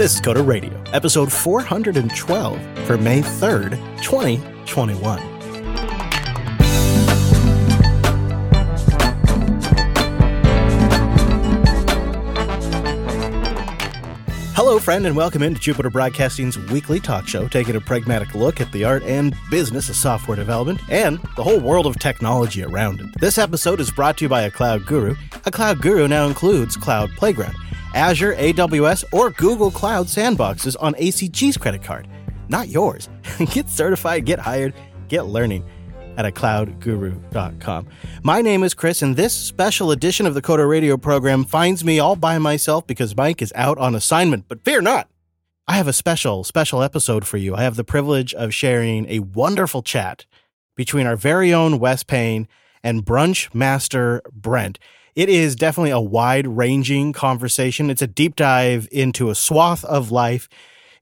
This is Coder Radio, episode 412 for May 3rd, 2021. Hello, friend, and welcome into Jupiter Broadcasting's weekly talk show, taking a pragmatic look at the art and business of software development and the whole world of technology around it. This episode is brought to you by a cloud guru. A cloud guru now includes Cloud Playground, Azure, AWS, or Google Cloud sandboxes on ACG's credit card. Not yours. get certified, get hired, get learning at a cloudguru.com. My name is Chris, and this special edition of the Coder Radio program finds me all by myself because Mike is out on assignment. But fear not, I have a special, special episode for you. I have the privilege of sharing a wonderful chat between our very own Wes Payne and brunch master Brent. It is definitely a wide ranging conversation. It's a deep dive into a swath of life,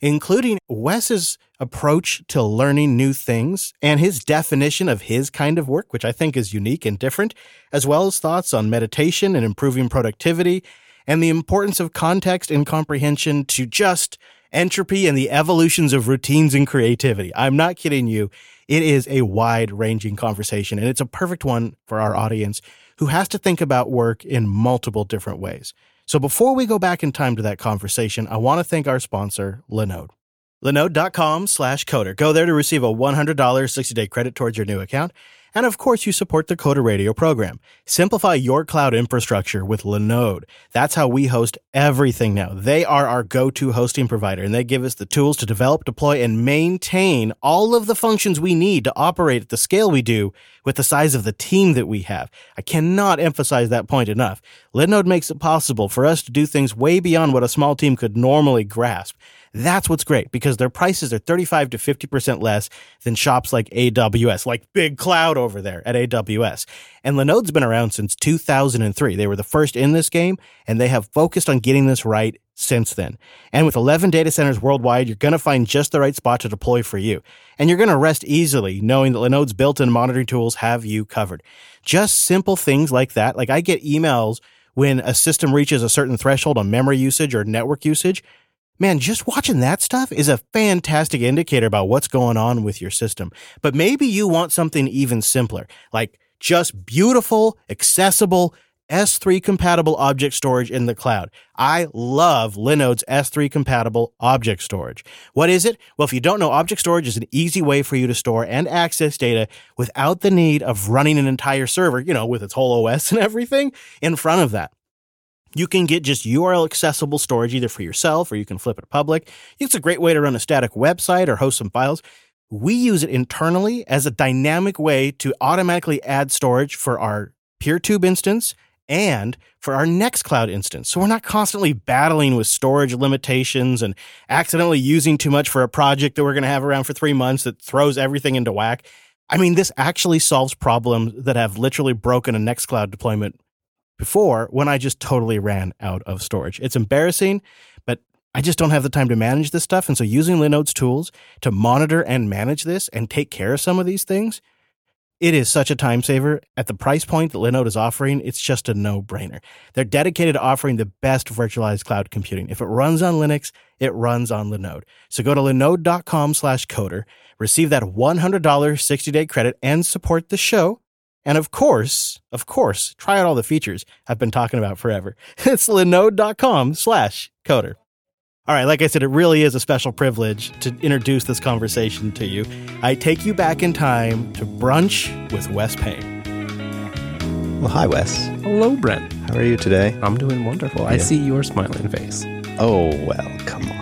including Wes's approach to learning new things and his definition of his kind of work, which I think is unique and different, as well as thoughts on meditation and improving productivity and the importance of context and comprehension to just entropy and the evolutions of routines and creativity. I'm not kidding you. It is a wide ranging conversation and it's a perfect one for our audience who has to think about work in multiple different ways. So before we go back in time to that conversation, I want to thank our sponsor, Linode. Linode.com slash coder. Go there to receive a $100 60 day credit towards your new account. And of course, you support the Coder Radio program. Simplify your cloud infrastructure with Linode. That's how we host everything now. They are our go-to hosting provider and they give us the tools to develop, deploy, and maintain all of the functions we need to operate at the scale we do with the size of the team that we have. I cannot emphasize that point enough. Linode makes it possible for us to do things way beyond what a small team could normally grasp. That's what's great because their prices are 35 to 50% less than shops like AWS, like Big Cloud over there at AWS. And Linode's been around since 2003. They were the first in this game and they have focused on getting this right since then. And with 11 data centers worldwide, you're going to find just the right spot to deploy for you. And you're going to rest easily knowing that Linode's built-in monitoring tools have you covered. Just simple things like that. Like I get emails when a system reaches a certain threshold on memory usage or network usage man, just watching that stuff is a fantastic indicator about what's going on with your system. But maybe you want something even simpler, like just beautiful, accessible, S3 compatible object storage in the cloud. I love Linode's S3 compatible object storage. What is it? Well, if you don't know, object storage is an easy way for you to store and access data without the need of running an entire server, you know, with its whole OS and everything in front of that. You can get just URL accessible storage either for yourself or you can flip it public. It's a great way to run a static website or host some files. We use it internally as a dynamic way to automatically add storage for our PeerTube instance and for our Nextcloud instance. So we're not constantly battling with storage limitations and accidentally using too much for a project that we're going to have around for three months that throws everything into whack. I mean, this actually solves problems that have literally broken a Nextcloud deployment before when I just totally ran out of storage. It's embarrassing, but I just don't have the time to manage this stuff. And so using Linode's tools to monitor and manage this and take care of some of these things, it is such a time saver. At the price point that Linode is offering, it's just a no brainer. They're dedicated to offering the best virtualized cloud computing. If it runs on Linux, it runs on Linode. So go to linode.com slash coder, receive that $100 60 day credit and support the show and of course, of course, try out all the features I've been talking about forever. It's linode.com slash coder. All right, like I said, it really is a special privilege to introduce this conversation to you. I take you back in time to brunch with Wes Payne. Well, hi, Wes. Hello, Brent. How are you today? I'm doing wonderful. I see your smiling face. Oh, well, come on.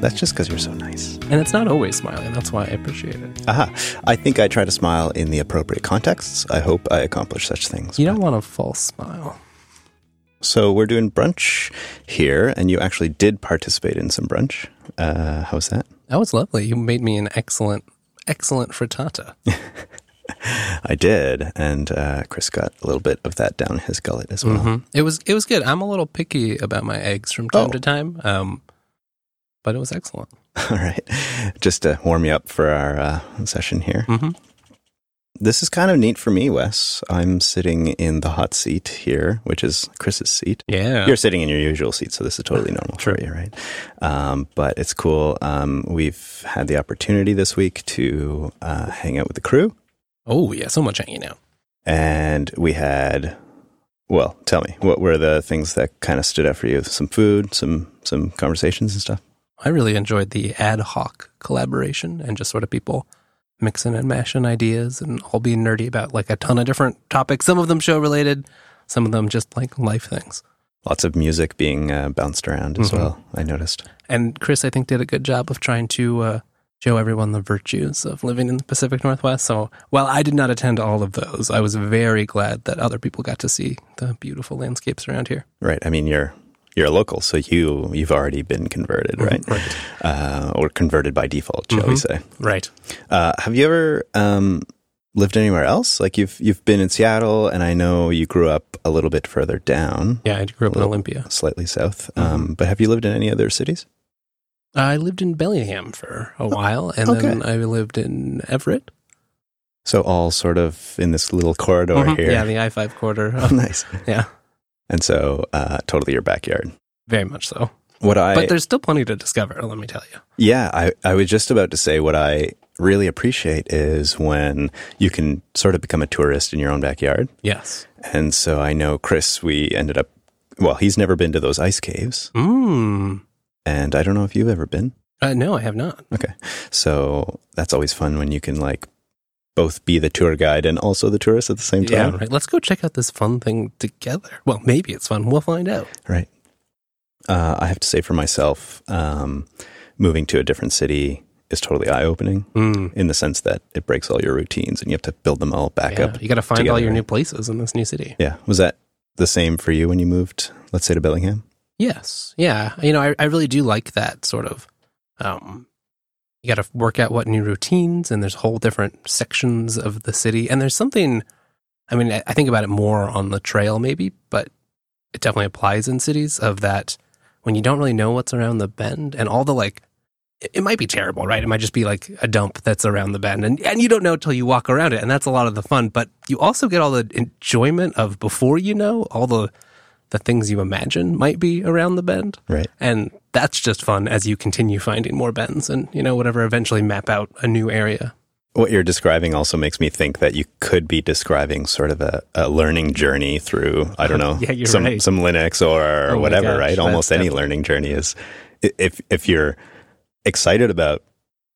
That's just because you're so nice. And it's not always smiling. That's why I appreciate it. Aha. I think I try to smile in the appropriate contexts. I hope I accomplish such things. You don't want a false smile. So we're doing brunch here, and you actually did participate in some brunch. Uh, how was that? That was lovely. You made me an excellent, excellent frittata. I did, and uh, Chris got a little bit of that down his gullet as well. Mhm. It was it was good. I'm a little picky about my eggs from time Oh. to time, um, but it was excellent. All right, just to warm you up for our uh, session here. hmm this is kind of neat for me, Wes. I'm sitting in the hot seat here, which is Chris's seat. Yeah. You're sitting in your usual seat, so this is totally normal for you, right? Um, but it's cool. Um, we've had the opportunity this week to uh, hang out with the crew, oh, yeah. So much hanging out. and we had. Well, tell me, what were the things that kind of stood out for you? Some food, some some conversations and stuff. I really enjoyed the ad hoc collaboration and just sort of people mixing and mashing ideas and all being nerdy about like a ton of different topics. Some of them show related, some of them just like life things. Lots of music being uh, bounced around as Mhm. well. I noticed. And Chris, I think, did a good job of trying to uh, show everyone the virtues of living in the Pacific Northwest. So while I did not attend all of those, I was very glad that other people got to see the beautiful landscapes around here. Right. I mean, you're you're a local, so you you've already been converted, right? Right. Uh, or converted by default, shall we Mhm. say? Right. Uh, have you ever um, lived anywhere else? Like you've you've been in Seattle, and I know you grew up a little bit further down, Yeah, I grew up in Olympia. slightly south. Um, but have you lived in any other cities? I lived in Bellingham for a while, and okay. then I lived in Everett. So all sort of in this little corridor Mhm. here. Yeah, the I 5 corridor. oh, nice. Yeah. And so, uh, totally your backyard. Very much so. What I But there's still plenty to discover, let me tell you. Yeah, I, I was just about to say what I really appreciate is when you can sort of become a tourist in your own backyard. Yes. And so I know Chris, we ended up, well, he's never been to those ice caves. Mm. And I don't know if you've ever been. Uh, no, I have not. Okay. So that's always fun when you can like both be the tour guide and also the tourist at the same Yeah, time. right. Let's go check out this fun thing together. Well, maybe it's fun. We'll find out. Right. Uh, I have to say for myself, um, moving to a different city is totally eye opening Mm. in the sense that it breaks all your routines and you have to build them all back Yeah, up. You got to find all your new places in this new city. Yeah. Was that the same for you when you moved, let's say, to Bellingham? Yes. Yeah. You know, I, I really do like that sort of. Um, you got to work out what new routines, and there's whole different sections of the city. And there's something, I mean, I, think about it more on the trail, maybe, but it definitely applies in cities of that when you don't really know what's around the bend and all the like, it, it might be terrible, right? It might just be like a dump that's around the bend, and, and you don't know until you walk around it. And that's a lot of the fun, but you also get all the enjoyment of before you know all the the things you imagine might be around the bend. Right. And that's just fun as you continue finding more bends and, you know, whatever, eventually map out a new area. What you're describing also makes me think that you could be describing sort of a, a learning journey through, I don't know, Yeah, some, right. some Linux or Oh whatever, gosh, right? Almost any definitely- learning journey is. If, if you're excited about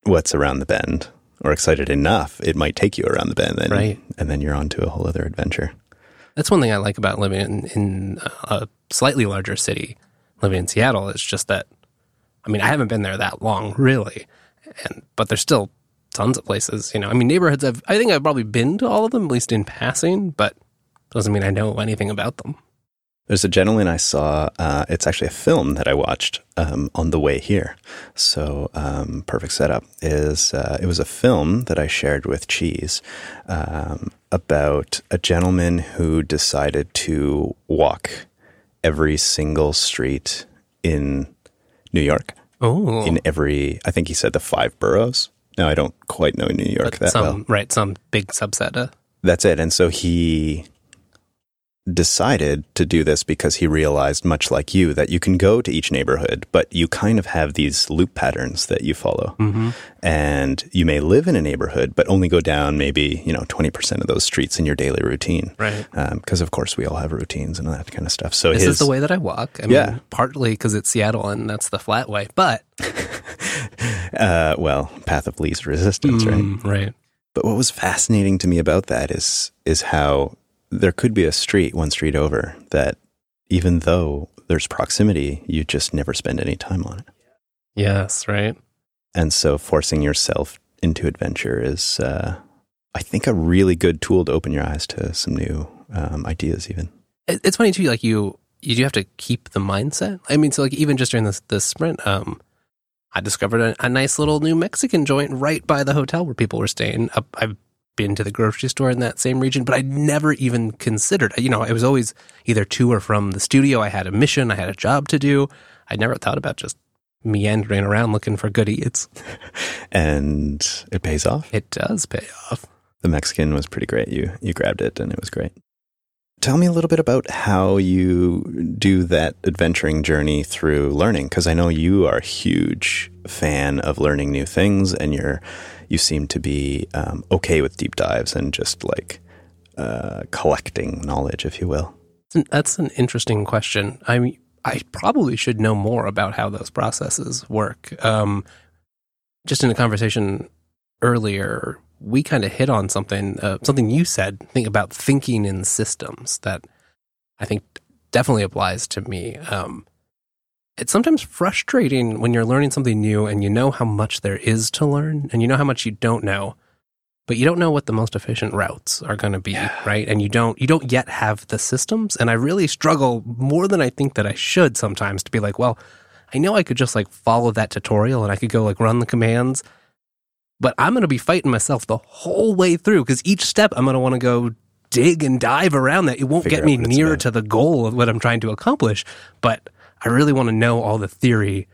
what's around the bend or excited enough, it might take you around the bend and, Right. and then you're on to a whole other adventure. That's one thing I like about living in, in uh, a slightly larger city, living in Seattle, is just that, I mean, I haven't been there that long, really. And, but there's still tons of places, you know, I mean, neighborhoods I've, I think I've probably been to all of them, at least in passing, but doesn't mean I know anything about them. There's a gentleman I saw. Uh, it's actually a film that I watched um, on the way here. So um, perfect setup is uh, it was a film that I shared with Cheese um, about a gentleman who decided to walk every single street in New York. Oh, In every, I think he said the five boroughs. Now I don't quite know New York but that some, well. right, some big subset of, That's it. And so he decided to do this because he realized, much like you, that you can go to each neighborhood, but you kind of have these loop patterns that you follow. mm-hmm. And you may live in a neighborhood, but only go down maybe, you know, 20% of those streets in your daily routine. right. Because, of course, we all have routines and that kind of stuff. So This his, is the way that I walk. I mean, Yeah. partly because it's Seattle and that's the flat way, but uh, well, path of least resistance, right? Mm, right. But what was fascinating to me about that is is how there could be a street one street over that even though there's proximity, you just never spend any time on it. Yes, right. And so forcing yourself into adventure is uh, I think a really good tool to open your eyes to some new um, ideas even. It's funny too. Like you, you do have to keep the mindset. I mean, so like even just during this this sprint, um, I discovered a, a nice little New Mexican joint right by the hotel where people were staying. I've been to the grocery store in that same region, but I never even considered. You know, it was always either to or from the studio. I had a mission. I had a job to do. I never thought about just meandering around looking for good eats. And it pays off. It does pay off. The Mexican was pretty great. You you grabbed it and it was great. Tell me a little bit about how you do that adventuring journey through learning because I know you are a huge fan of learning new things and you're you seem to be um, okay with deep dives and just like uh, collecting knowledge, if you will. That's an interesting question. I I probably should know more about how those processes work. Um, just in a conversation earlier, we kind of hit on something, uh, something you said, think about thinking in systems that I think definitely applies to me. Um, it's sometimes frustrating when you're learning something new and you know how much there is to learn and you know how much you don't know but you don't know what the most efficient routes are going to be yeah. right? And you don't you don't yet have the systems and i really struggle more than i think that i should sometimes to be like well i know i could just like follow that tutorial and i could go like run the commands but i'm going to be fighting myself the whole way through because each step i'm going to want to go dig and dive around that. It won't Figure get me nearer to the goal of what i'm trying to accomplish but I really want to know all the theory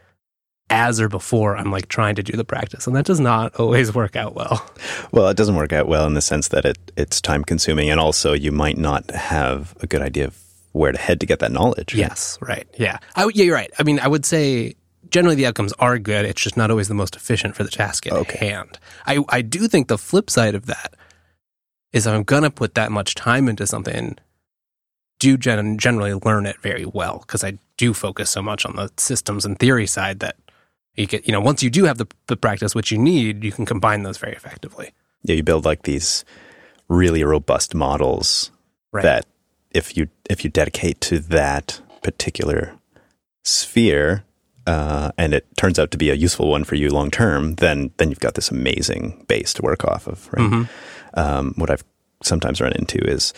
as or before I'm like trying to do the practice. And that does not always work out well. Well, it doesn't work out well in the sense that it, it's time consuming and also you might not have a good idea of where to head to get that knowledge. Yes, right. Yeah. I, yeah, you're right. I mean, I would say generally the outcomes are good. It's just not always the most efficient for the task at okay. hand. I, I do think the flip side of that is if I'm going to put that much time into something, do gen- generally learn it very well because I do focus so much on the systems and theory side that you get, you know, once you do have the, the practice, which you need, you can combine those very effectively. Yeah, you build like these really robust models right. that if you if you dedicate to that particular sphere uh, and it turns out to be a useful one for you long term, then then you've got this amazing base to work off of. Right. Mm-hmm. Um, what I've sometimes run into is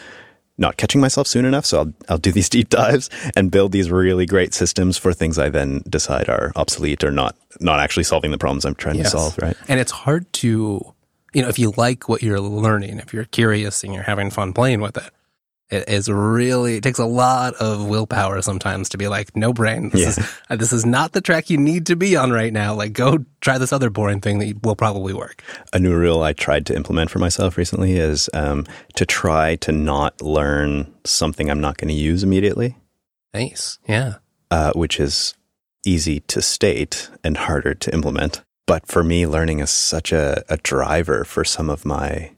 not catching myself soon enough. So I'll, I'll do these deep dives and build these really great systems for things I then decide are obsolete or not, not actually solving the problems I'm trying yes. to solve. Right. And it's hard to, you know, if you like what you're learning, if you're curious and you're having fun playing with it, it is really it takes a lot of willpower sometimes to be like no brain. This, yeah. is, uh, this is not the track you need to be on right now. Like go try this other boring thing that will probably work. A new rule i tried to implement for myself recently is um, to try to not learn something i'm not going to use immediately. Nice. Yeah. Uh, which is easy to state and harder to implement. But for me learning is such a, a driver for some of my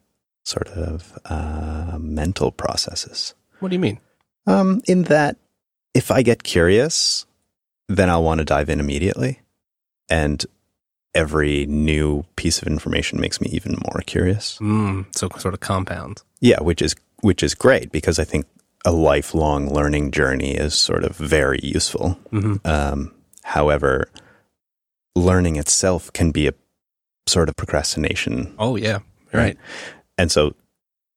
sort of uh, mental processes. What do you mean? Um, in that, if I get curious, then I'll want to dive in immediately. And every new piece of information makes me even more curious. Mm, so sort of compound. Yeah, which is which is great because I think a lifelong learning journey is sort of very useful. Mm-hmm. Um, however, learning itself can be a sort of procrastination. Oh yeah, right. right? And so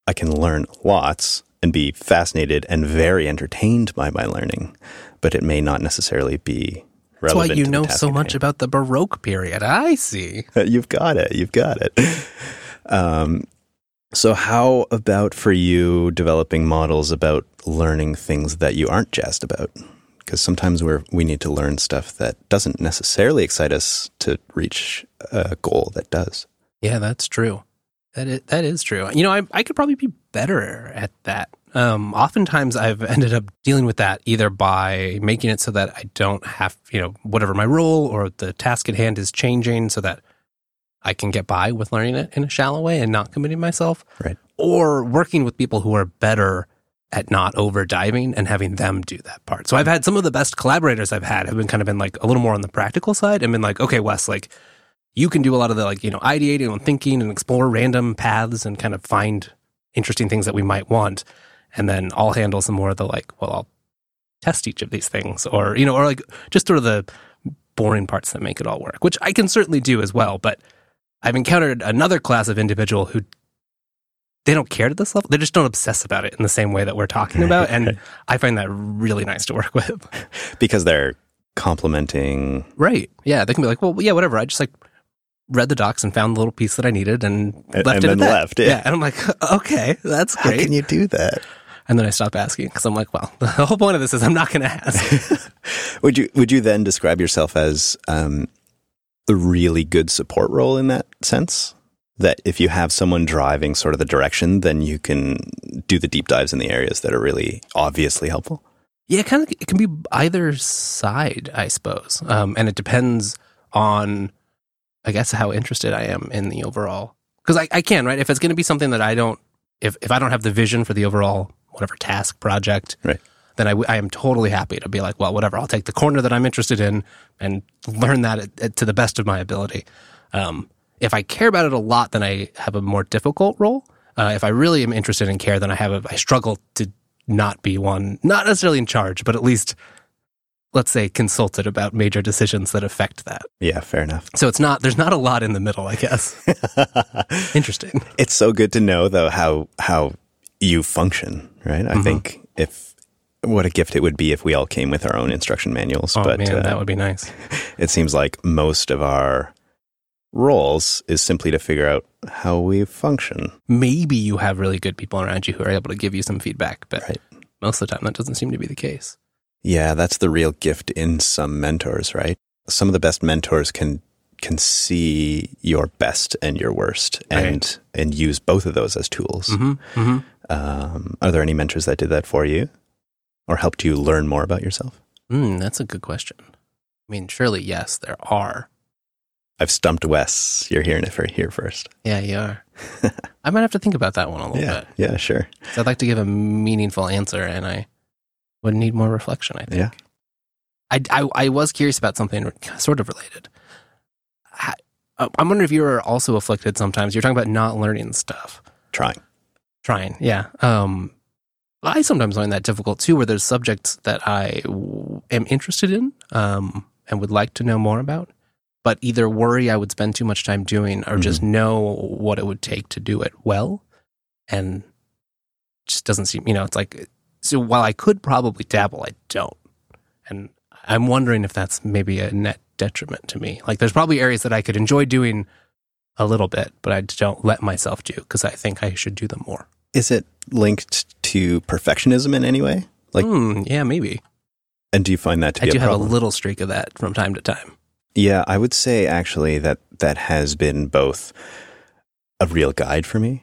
I can learn lots and be fascinated and very entertained by my learning, but it may not necessarily be That's why you know so much about the Baroque period. I see. You've got it. You've got it. Um, so, how about for you developing models about learning things that you aren't jazzed about? Because sometimes we we need to learn stuff that doesn't necessarily excite us to reach a goal that does. Yeah, that's true. That is, that is true. You know, I, I could probably be better at that. Um, oftentimes, I've ended up dealing with that either by making it so that I don't have, you know, whatever my role or the task at hand is changing so that I can get by with learning it in a shallow way and not committing myself. Right. Or working with people who are better at not over diving and having them do that part. So I've had some of the best collaborators I've had have been kind of been like a little more on the practical side and been like, okay, Wes, like, you can do a lot of the like, you know, ideating and thinking and explore random paths and kind of find interesting things that we might want. And then I'll handle some more of the like, well, I'll test each of these things or, you know, or like just sort of the boring parts that make it all work, which I can certainly do as well. But I've encountered another class of individual who they don't care to this level. They just don't obsess about it in the same way that we're talking about. And I find that really nice to work with. because they're complementing. Right. Yeah. They can be like, well, yeah, whatever. I just like read the docs and found the little piece that I needed and, and left and it then left. Yeah. yeah. And I'm like, okay, that's great. How can you do that? And then I stopped asking because I'm like, well, the whole point of this is I'm not going to ask. would you Would you then describe yourself as um, a really good support role in that sense? That if you have someone driving sort of the direction, then you can do the deep dives in the areas that are really obviously helpful. Yeah, it kind of it can be either side, I suppose, um, and it depends on, I guess, how interested I am in the overall. Because I, I can right if it's going to be something that I don't, if if I don't have the vision for the overall whatever task project, Right. then I, w- I am totally happy to be like, well, whatever. I'll take the corner that I'm interested in and learn that at, at- to the best of my ability. Um, if I care about it a lot, then I have a more difficult role. Uh, if I really am interested in care, then I have a, I struggle to not be one, not necessarily in charge, but at least, let's say, consulted about major decisions that affect that. Yeah, fair enough. So it's not, there's not a lot in the middle, I guess. Interesting. It's so good to know though how how you function, right? Mm-hmm. I think if what a gift it would be if we all came with our own instruction manuals, Oh but man, uh, that would be nice. it seems like most of our roles is simply to figure out how we function. Maybe you have really good people around you who are able to give you some feedback, but Right. most of the time that doesn't seem to be the case. Yeah, that's the real gift in some mentors, right? Some of the best mentors can can see your best and your worst and and use both of those as tools. hmm hmm Um, are there any mentors that did that for you or helped you learn more about yourself? Mm, that's a good question. I mean, surely, yes, there are. I've stumped Wes. You're hearing it for here first. Yeah, you are. I might have to think about that one a little Yeah, bit. yeah, sure. I'd like to give a meaningful answer, and I would need more reflection. I think. Yeah. I, I, I was curious about something sort of related. I, I'm wondering if you are also afflicted sometimes. You're talking about not learning stuff. Trying. Trying, yeah. Um, I sometimes find that difficult too, where there's subjects that I w- am interested in um, and would like to know more about, but either worry I would spend too much time doing or just know what it would take to do it well. And just doesn't seem, you know, it's like, so while I could probably dabble, I don't. And I'm wondering if that's maybe a net detriment to me. Like, there's probably areas that I could enjoy doing a little bit, but I don't let myself do because I think I should do them more. Is it linked to perfectionism in any way? Like, Hmm, yeah, maybe. and do you find that to I be do a have a little streak of that from time to time. Yeah, I would say actually that that has been both a real guide for me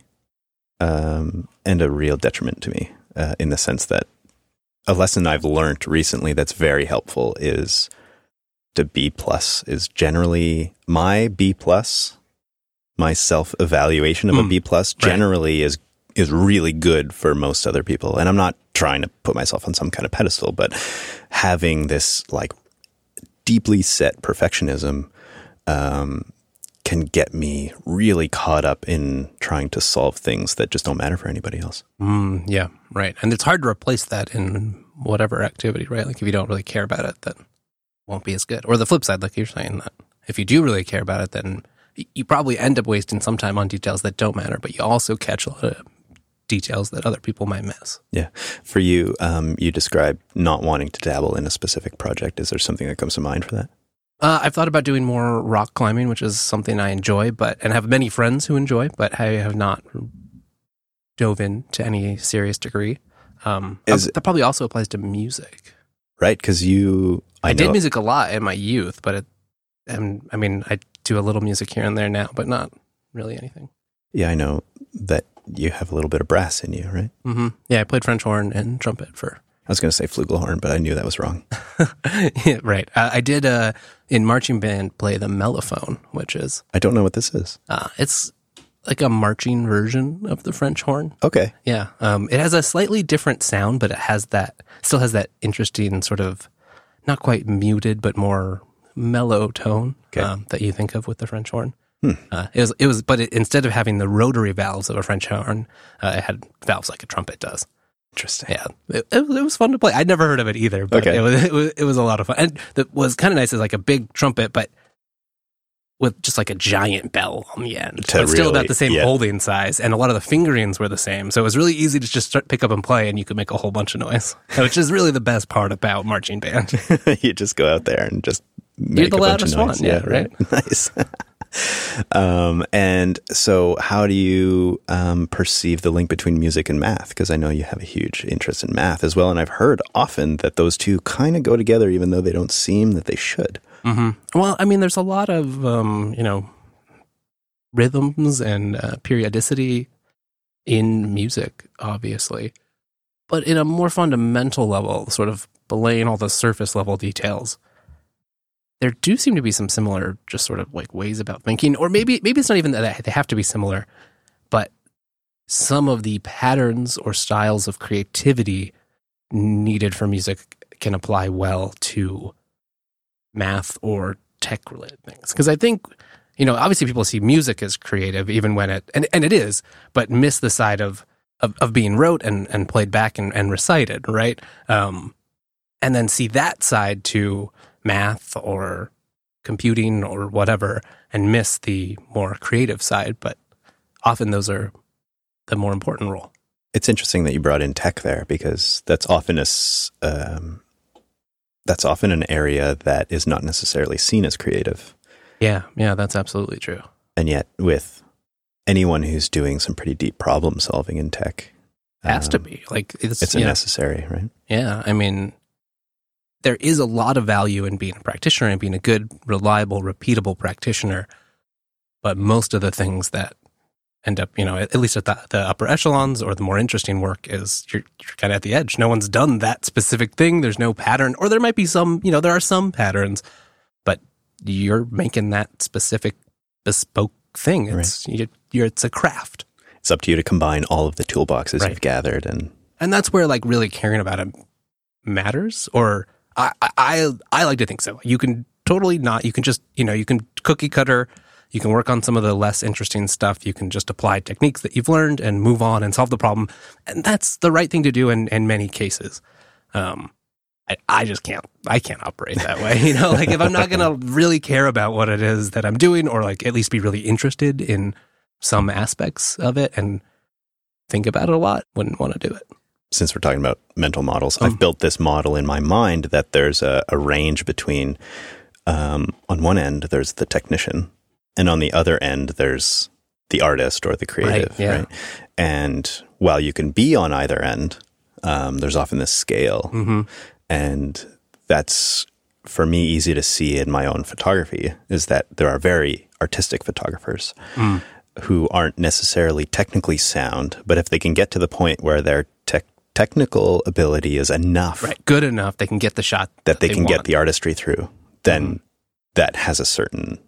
um, and a real detriment to me uh, in the sense that a lesson I've learned recently that's very helpful is to B plus is generally my B plus, my self evaluation of a Mm, B plus right. generally is is really good for most other people. And I'm not trying to put myself on some kind of pedestal, but having this like deeply set perfectionism um, can get me really caught up in trying to solve things that just don't matter for anybody else. Mm, yeah, right. And it's hard to replace that in whatever activity, right? Like if you don't really care about it, then it won't be as good. Or the flip side, like you're saying, that if you do really care about it, then you probably end up wasting some time on details that don't matter, but you also catch a lot of details that other people might miss. Yeah. For you, um, you describe not wanting to dabble in a specific project. Is there something that comes to mind for that? Uh, I've thought about doing more rock climbing, which is something I enjoy, but and have many friends who enjoy, but I have not dove in to any serious degree. Um, Is- that probably also applies to music. Right? Because you, I, I, did music a lot in my youth, but it, and I mean, I do a little music here and there now, but not really anything. Yeah, I know that you have a little bit of brass in you, right? Mm-hmm. Yeah, I played French horn and trumpet for. I was going to say flugelhorn, but I knew that was wrong. yeah, right. Uh, I did uh, in marching band play the mellophone, which is I don't know what this is. uh, it's like a marching version of the French horn. Okay. Yeah, um, it has a slightly different sound, but it has that still has that interesting sort of not quite muted, but more mellow tone Okay. um, that you think of with the French horn. Uh, it was it was, but it, instead of having the rotary valves of a French horn, uh, it had valves like a trumpet does. Interesting. Yeah, it, it, was- fun to play. I'd never heard of it either, but Okay. it, was, it was it was a lot of fun. And that was kind of nice is like a big trumpet, but with just like a giant bell on the end, To but still about the same yeah. holding size, and a lot of the fingerings were the same. So it was really easy to just start, pick up and play, and you could make a whole bunch of noise, which is really the best part about marching band. you just go out there and just make the a bunch of loudest one, noise. yeah, right? nice. Um, and so, how do you um, perceive the link between music and math? Because I know you have a huge interest in math as well, and I've heard often that those two kind of go together, even though they don't seem that they should. hmm Well, I mean, there's a lot of um, you know rhythms and uh, periodicity in music, obviously, but in a more fundamental level, sort of belaying all the surface level details. There do seem to be some similar, just sort of like ways about thinking, or maybe maybe it's not even that they have to be similar, but some of the patterns or styles of creativity needed for music can apply well to math or tech related things. Because I think, you know, obviously people see music as creative even when it, and, and it is, but miss the side of, of, of being rote and, and played back and, and recited, right? Um, and then see that side to math or computing or whatever and miss the more creative side. But often those are the more important role. It's interesting that you brought in tech there because that's often a um, that's often an area that is not necessarily seen as creative. Yeah, yeah, that's absolutely true. And yet, with anyone who's doing some pretty deep problem solving in tech, has um, to be like it's, it's a necessary, right? Yeah, I mean, there is a lot of value in being a practitioner and being a good, reliable, repeatable practitioner. But most of the things that end up, you know, at, least at the, the, upper echelons or the more interesting work is you're, you're kind of at the edge. No one's done that specific thing. There's no pattern, or there might be some, you know, there are some patterns, but you're making that specific bespoke thing. It's, right. you, it's a craft. It's up to you to combine all of the toolboxes right. you've gathered. And, and that's where like really caring about it matters or I, I, I like to think so. You can totally not, you can just, you know, you can cookie cutter you can work on some of the less interesting stuff. You can just apply techniques that you've learned and move on and solve the problem. And that's the right thing to do in, in many cases. Um, I, I just can't, I can't operate that way. You know, like if I'm not going to really care about what it is that I'm doing or like at least be really interested in some aspects of it and think about it a lot, wouldn't want to do it since we're talking about mental models, I've built this model in my mind that there's a, a range between, um, on one end, there's the technician, and on the other end, there's the artist or the creative, right? Yeah. right? And while you can be on either end, um, there's often this scale, mm-hmm. and that's for me easy to see in my own photography. Is that there are very artistic photographers mm. who aren't necessarily technically sound, but if they can get to the point where their tech technical ability is enough, right, good enough, they can get the shot that, that they, they, can want. get the artistry through, then mm. that has a certain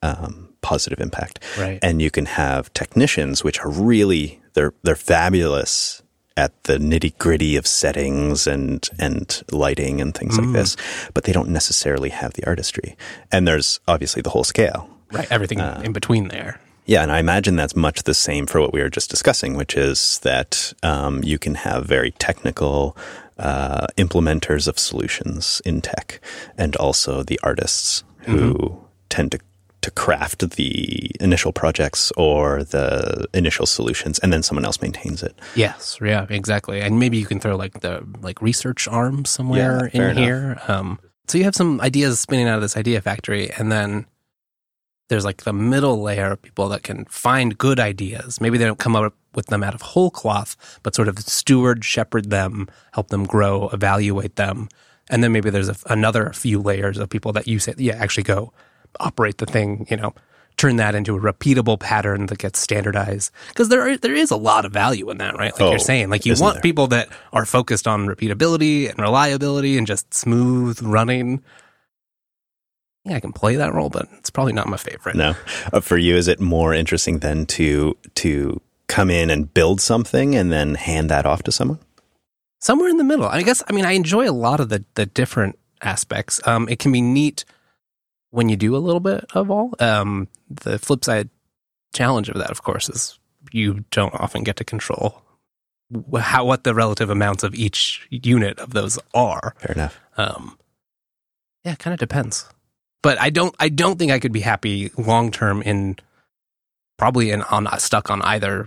um, positive impact. Right. And you can have technicians, which are really they're they're fabulous at the nitty gritty of settings and and lighting and things mm. like this, but they don't necessarily have the artistry. And there's obviously the whole scale. Right. Everything uh, in between there. Yeah, and I imagine that's much the same for what we were just discussing, which is that um, you can have very technical uh, implementers of solutions in tech, and also the artists who mm-hmm. tend to to craft the initial projects or the initial solutions and then someone else maintains it. Yes, yeah, exactly. And maybe you can throw like the like research arm somewhere yeah, in here. Um, so you have some ideas spinning out of this idea factory and then there's like the middle layer of people that can find good ideas. Maybe they don't come up with them out of whole cloth, but sort of steward, shepherd them, help them grow, evaluate them. And then maybe there's a, another few layers of people that you say, yeah, actually go operate the thing, you know, turn that into a repeatable pattern that gets standardized. Because there are, there is a lot of value in that, right? Like oh, you're saying, like you want there? people that are focused on repeatability and reliability and just smooth running. Yeah, I can play that role, but it's probably not my favorite. No, uh, for you, is it more interesting than to to come in and build something and then hand that off to someone? Somewhere in the middle. I guess. I mean, I enjoy a lot of the the different aspects. Um, it can be neat when you do a little bit of all. Um, the flip side challenge of that, of course, is you don't often get to control how what the relative amounts of each unit of those are. Fair enough. Um, yeah, it kind of depends. But I don't. I don't think I could be happy long term in probably in on stuck on either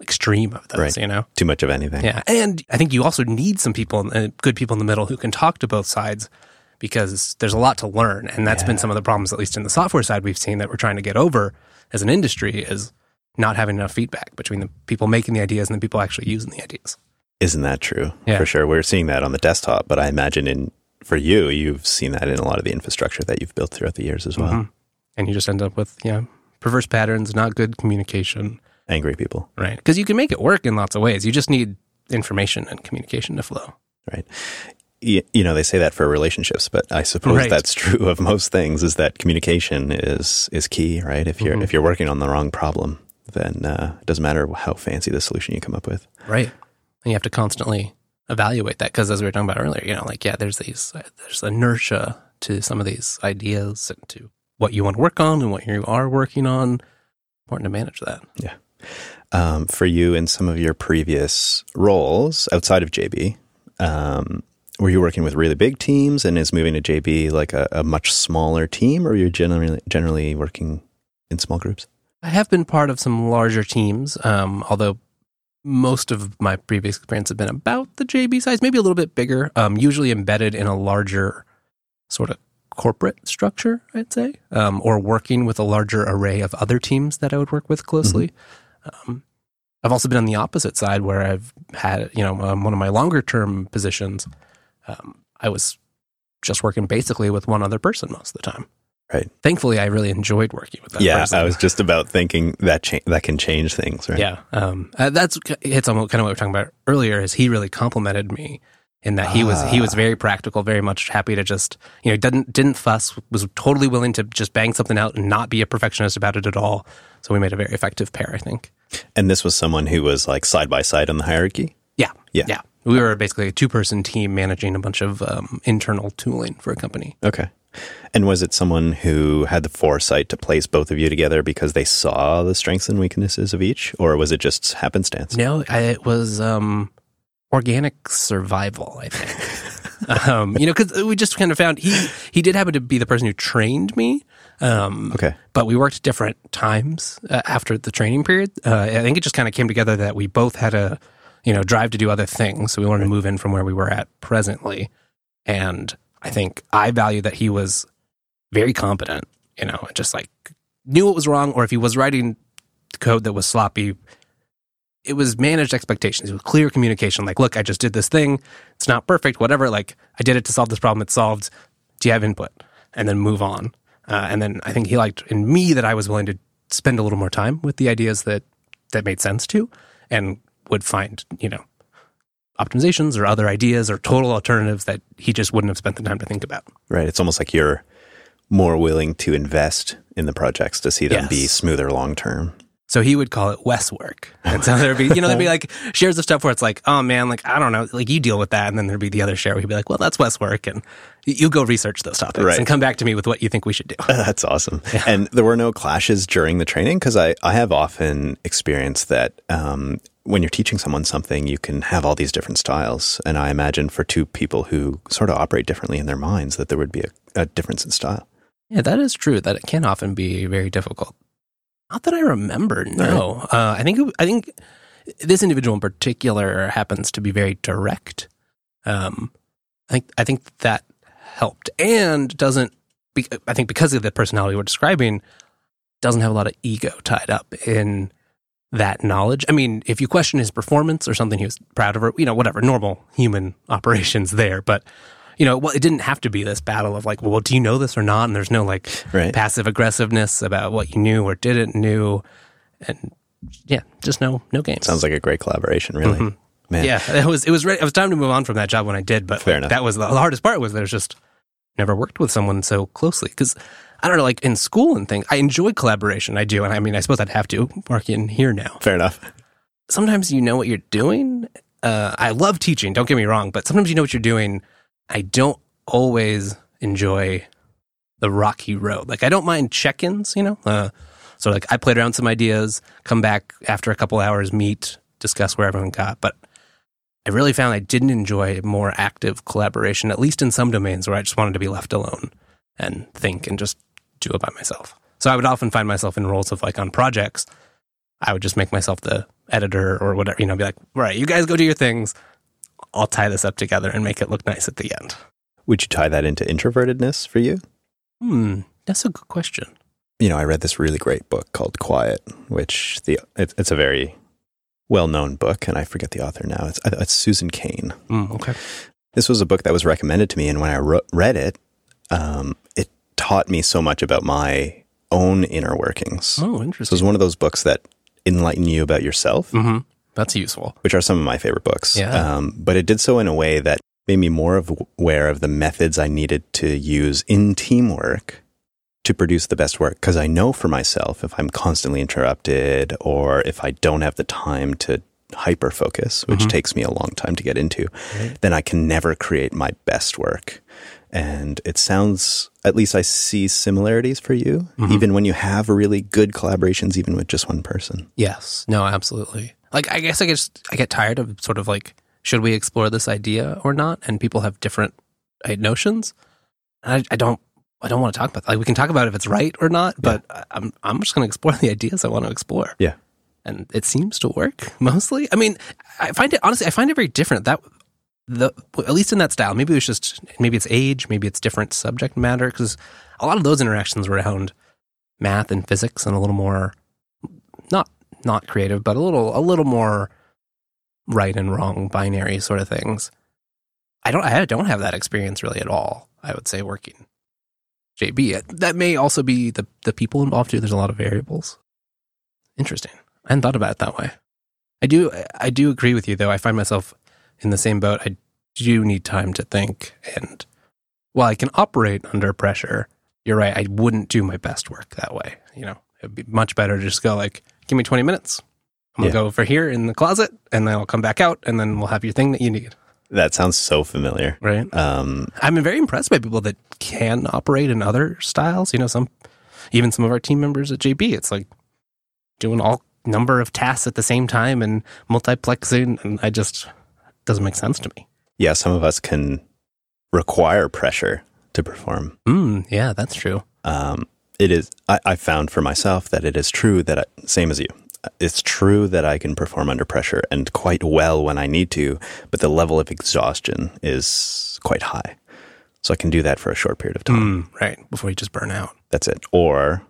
extreme of those. Right. You know, too much of anything. Yeah, and I think you also need some people, uh, good people in the middle, who can talk to both sides because there's a lot to learn. And that's yeah. been some of the problems, at least in the software side, we've seen that we're trying to get over as an industry is not having enough feedback between the people making the ideas and the people actually using the ideas. Isn't that true? Yeah. For sure. We're seeing that on the desktop, but I imagine in for you, you've seen that in a lot of the infrastructure that you've built throughout the years as well. Mm-hmm. And you just end up with, yeah, perverse patterns, not good communication, Angry people, right? Because you can make it work in lots of ways. You just need information and communication to flow. right? You, you know, they say that for relationships, but I suppose Right. that's true of most things. Is that communication is is key, right? If you're Mhm. if you're working on the wrong problem, then uh, it doesn't matter how fancy the solution you come up with. Right. And you have to constantly evaluate that because, as we were talking about earlier, you know, like yeah, there's these there's inertia to some of these ideas and to what you want to work on and what you are working on. Important to manage that. Yeah. Um, for you in some of your previous roles outside of JB. Um, were you working with really big teams, and is moving to JB like a, a much smaller team, or you're generally generally working in small groups? I have been part of some larger teams, um, although most of my previous experience have been about the JB size, maybe a little bit bigger, um, usually embedded in a larger sort of corporate structure, I'd say, um, or working with a larger array of other teams that I would work with closely. Um, I've also been on the opposite side where I've had, you know, um, one of my longer term positions. Um, I was just working basically with one other person most of the time. Right. Thankfully, I really enjoyed working with that yeah, person. I was just about thinking that cha- that can change things, right? Yeah, um, uh, that's it's almost kind of what we were talking about earlier. Is he really complemented me in that he was he was Ah. very practical, very much happy to just you know didn't didn't fuss, was totally willing to just bang something out and not be a perfectionist about it at all. So we made a very effective pair, I think. And this was someone who was like side by side on the hierarchy. Yeah, Yeah. yeah. We were basically a two person team managing a bunch of um, internal tooling for a company. Okay. And was it someone who had the foresight to place both of you together because they saw the strengths and weaknesses of each, or was it just happenstance? No, I, it was um, organic survival. I think. um, you know, because we just kind of found he he did happen to be the person who trained me. Um, Okay. but we worked different times uh, after the training period. Uh, I think it just kind of came together that we both had a you know drive to do other things, so we wanted to move in from where we were at presently. And I think I value that he was very competent. You know, and just like knew what was wrong, or if he was writing code that was sloppy, it was managed expectations. It was clear communication. Like, look, I just did this thing. It's not perfect. Whatever. Like, I did it to solve this problem. It's solved. Do you have input? And then move on. Uh, and then I think he liked in me that I was willing to spend a little more time with the ideas that that made sense to, and would find you know optimizations or other ideas or total alternatives that he just wouldn't have spent the time to think about. Right. It's almost like you're more willing to invest in the projects to see them be smoother long term. So he would call it Wes work. And so there'd be, you know, there'd be like shares of stuff where it's like, oh man, like, I don't know, like you deal with that. And then there'd be the other share where he'd be like, well, that's Wes work. And you go research those topics Right. and come back to me with what you think we should do. That's awesome. And there were no clashes during the training because I, I have often experienced that um, when you're teaching someone something, you can have all these different styles. And I imagine for two people who sort of operate differently in their minds, that there would be a, a difference in style. Yeah, that is true. That it can often be very difficult. Not that I remember. No, uh, I think I think this individual in particular happens to be very direct. Um, I think I think that helped, and doesn't. Be, I think because of the personality we're describing, doesn't have a lot of ego tied up in that knowledge. I mean, if you question his performance or something he was proud of, or you know, whatever, normal human operations there, but. You know, well, it didn't have to be this battle of like, well, do you know this or not? And there's no like, Right. passive aggressiveness about what you knew or didn't knew, and yeah, just no no games. Sounds like a great collaboration, really. Mhm. Man. yeah, it was it was re- it was time to move on from that job when I did, but Fair like, enough. that was the, the hardest part was there's just never worked with someone so closely because I don't know, like in school and things, I enjoy collaboration. I do, and I mean, I suppose I'd have to working here now. Fair enough. Sometimes you know what you're doing. Uh, I love teaching. Don't get me wrong, but sometimes you know what you're doing. I don't always enjoy the rocky road. Like I don't mind check-ins, you know. Uh, so like I played around some ideas, come back after a couple hours, meet, discuss where everyone got. But I really found I didn't enjoy more active collaboration, at least in some domains where I just wanted to be left alone and think and just do it by myself. So I would often find myself in roles of like on projects, I would just make myself the editor or whatever, you know, be like, right, you guys go do your things. I'll tie this up together and make it look nice at the end. Would you tie that into introvertedness for you? Hmm, that's a good question. You know, I read this really great book called Quiet, which the it, it's a very well-known book, and I forget the author now. It's, it's Susan Cain. Mm, okay. This was a book that was recommended to me, and when I ro- read it, um, it taught me so much about my own inner workings. Oh, interesting. So it's one of those books that enlighten you about yourself, hmm That's useful. which are some of my favorite books. Yeah. Um, but it did so in a way that made me more aware of the methods I needed to use in teamwork to produce the best work. Because I know for myself, if I'm constantly interrupted or if I don't have the time to hyper focus, which Mhm. takes me a long time to get into, then I can never create my best work. And it sounds, at least I see similarities for you, Mhm. even when you have really good collaborations, even with just one person. Yes. No, absolutely. Like, I guess I just I get tired of sort of like, should we explore this idea or not? And people have different uh, notions. And I, I don't. I don't want to talk about that. Like we can talk about if it's right or not, but I- I'm I'm just going to explore the ideas I want to explore. Yeah. and it seems to work mostly. I mean, I find it honestly. I find it very different. That the at least in that style. Maybe it's just maybe it's age. Maybe it's different subject matter because a lot of those interactions were around math and physics and a little more not not creative, but a little a little more right and wrong binary sort of things. I don't I don't have that experience really at all. I would say working JB. That may also be the the people involved too. There's a lot of variables. Interesting. I hadn't thought about it that way. I do I do agree with you though. I find myself in the same boat. I do need time to think and while I can operate under pressure, you're right, I wouldn't do my best work that way. You know, it'd be much better to just go like, give me 20 minutes. I'm gonna Yeah. go over here in the closet and then I'll come back out and then we'll have your thing that you need. That sounds so familiar. Right. Um, I'm very impressed by people that can operate in other styles. You know, some even some of our team members at JB, it's like doing all number of tasks at the same time and multiplexing, and I just doesn't make sense to me. yeah, some of us can require pressure to perform. Mm, yeah, that's true. Um, it is. I, I found for myself that it is true that I, same as you. It's true that I can perform under pressure and quite well when I need to, but the level of exhaustion is quite high. So I can do that for a short period of time. Mm, right before you just burn out. That's it. Or,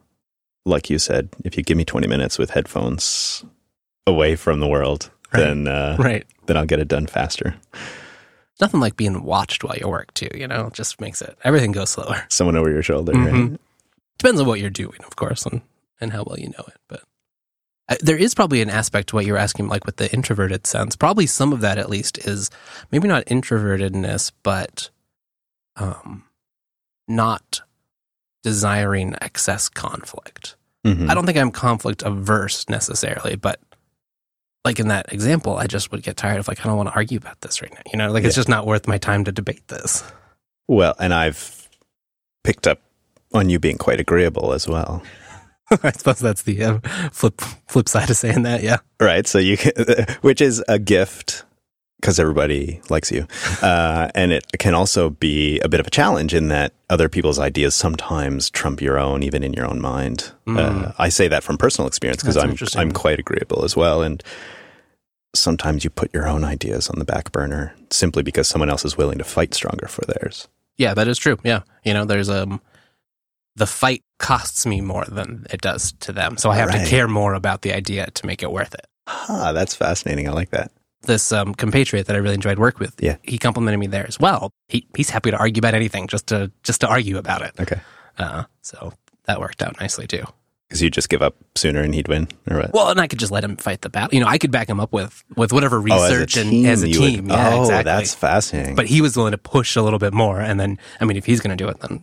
like you said, if you give me 20 minutes with headphones away from the world, Right. then uh, Right. then I'll get it done faster. Nothing like being watched while you work too. You know, it just makes it everything goes slower. Someone over your shoulder, Mhm. right? Depends on what you're doing, of course, and, and how well you know it. But uh, there is probably an aspect to what you were asking, like with the introverted sense. Probably some of that, at least, is maybe not introvertedness, but um, not desiring excess conflict. Mhm. I don't think I'm conflict averse necessarily, but like in that example, I just would get tired of like, I don't want to argue about this right now. You know, like it's just not worth my time to debate this. Well, and I've picked up on you being quite agreeable as well. I suppose that's the uh, flip flip side of saying that. Yeah. Right. So you can, which is a gift because everybody likes you. Uh, and it can also be a bit of a challenge in that other people's ideas sometimes trump your own, even in your own mind. Uh, Mm. I say that from personal experience because I'm. I'm quite agreeable as well. And sometimes you put your own ideas on the back burner simply because someone else is willing to fight stronger for theirs. Yeah, that is true. Yeah. You know, there's um the fight costs me more than it does to them. So I have Right. to care more about the idea to make it worth it. Ah, that's fascinating. I like that. This um, compatriot that I really enjoyed work with, Yeah. he complemented me there as well. He he's happy to argue about anything just to just to argue about it. Okay. Uh, so that worked out nicely too. Because you just give up sooner and he'd win, or what? Well, and I could just let him fight the battle. You know, I could back him up with with whatever Oh, as research and as a you would- team. yeah, oh, exactly. that's fascinating. but he was willing to push a little bit more, and then I mean, if he's going to do it, then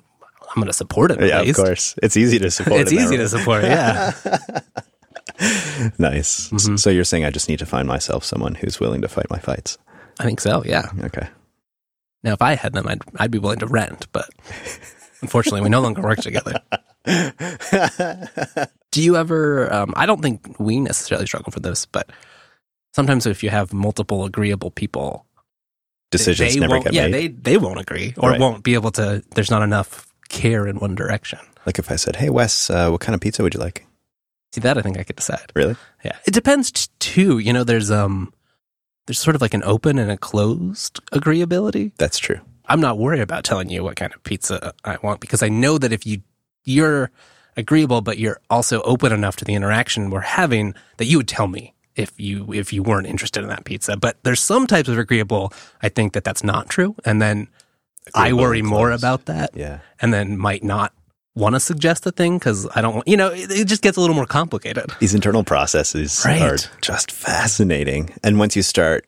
I'm going to support him. At yeah, of course. It's easy to support. It's easy to support. Yeah. nice. Mhm. So you're saying I just need to find myself someone who's willing to fight my fights. I think so. Yeah. Okay. Now, if I had them, I'd I'd be willing to rent, but unfortunately, we no longer work together. Do you ever? Um, I don't think we necessarily struggle for this, but sometimes if you have multiple agreeable people, Decisions they never won't, get yeah, made. they they won't agree or Right. won't be able to. There's not enough care in one direction. like if I said, "Hey Wes, uh, what kind of pizza would you like?" See that I think I could decide. Really? Yeah, it depends too. You know, there's um, there's sort of like an open and a closed agreeability. That's true. I'm not worried about telling you what kind of pizza I want because I know that if you you're agreeable, but you're also open enough to the interaction we're having that you would tell me if you if you weren't interested in that pizza. But there's some types of agreeable. I think that that's not true, and then I worry more about that, Yeah. and then might not want to suggest a thing because I don't, you know, it, it, just gets a little more complicated. These internal processes right. are just fascinating. And once you start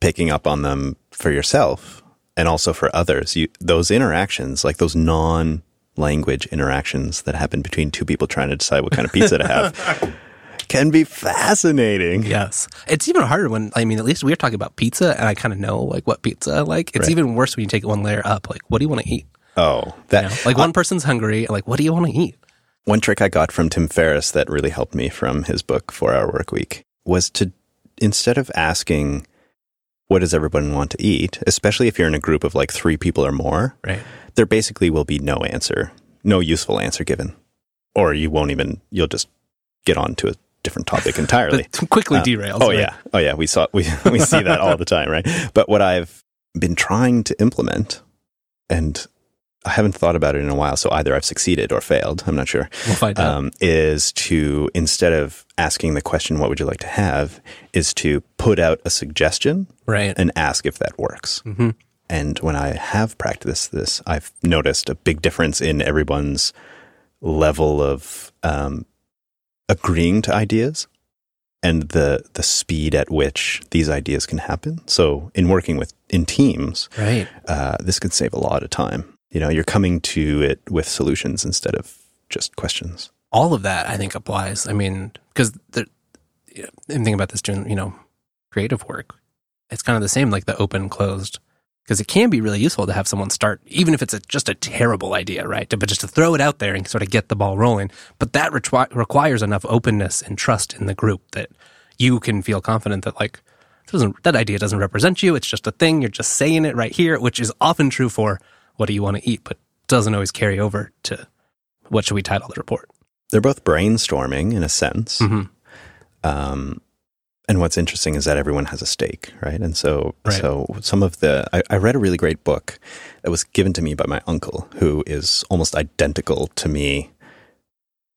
picking up on them for yourself and also for others, you, those interactions, like those non language interactions that happen between two people trying to decide what kind of pizza to have. can be fascinating. Yes. It's even harder when, I mean, at least we are talking about pizza and I kind of know like what pizza I like. It's right. even worse when you take it one layer up. Like, what do you want to eat? Oh, that you know? like one uh, person's hungry. Like, what do you want to eat? One trick I got from Tim Ferriss that really helped me from his book Four Hour Work Week was to instead of asking what does everyone want to eat, especially if you're in a group of like three people or more, right? There basically will be no answer, no useful answer given, or you won't even. You'll just get on to a different topic entirely. quickly uh, derails. Oh right? yeah, oh yeah. We saw we we see that all the time, right? But what I've been trying to implement, and I haven't thought about it in a while, so either I've succeeded or failed. I'm not sure. We'll find out. Um, is to instead of asking the question, "What would you like to have?" is to put out a suggestion, right, and ask if that works. Mm-hmm. And when I have practiced this, I've noticed a big difference in everyone's level of um, agreeing to ideas and the the speed at which these ideas can happen. So, in working with in teams, right, uh, this could save a lot of time you know, you're coming to it with solutions instead of just questions. All of that, I think, applies. I mean, because the you know, I'm thinking about this doing, you know, creative work. It's kind of the same, like the open closed, because it can be really useful to have someone start, even if it's a, just a terrible idea, right? but just to throw it out there and sort of get the ball rolling. But that requires enough openness and trust in the group that you can feel confident that, like, that idea doesn't represent you. It's just a thing. You're just saying it right here, which is often true for what do you want to eat, but doesn't always carry over to what should we title the report. They're both brainstorming in a sense. Mm-hmm. Um, and what's interesting is that everyone has a stake, right? And so, right. so some of the I, I, read a really great book that was given to me by my uncle, who is almost identical to me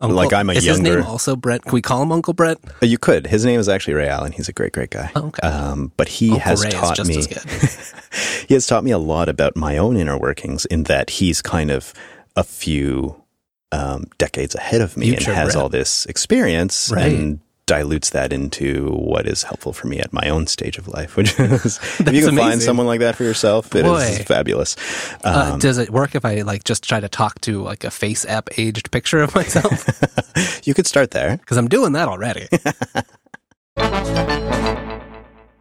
Uncle, like I'm a is younger. His name also Brett? Can we call him Uncle Brett? Uh, you could. His name is actually Ray Allen. He's a great, great guy. Oh, okay. Um, but he Uncle has Ray taught me. he has taught me a lot about my own inner workings. In that he's kind of a few um, decades ahead of me Future and has Brett. all this experience right. and dilutes that into what is helpful for me at my own stage of life, which is if you can amazing. find someone like that for yourself, it Boy. is fabulous. Uh, um, uh, does it work if I like just try to talk to like a face app aged picture of myself? you could start there because I'm doing that already.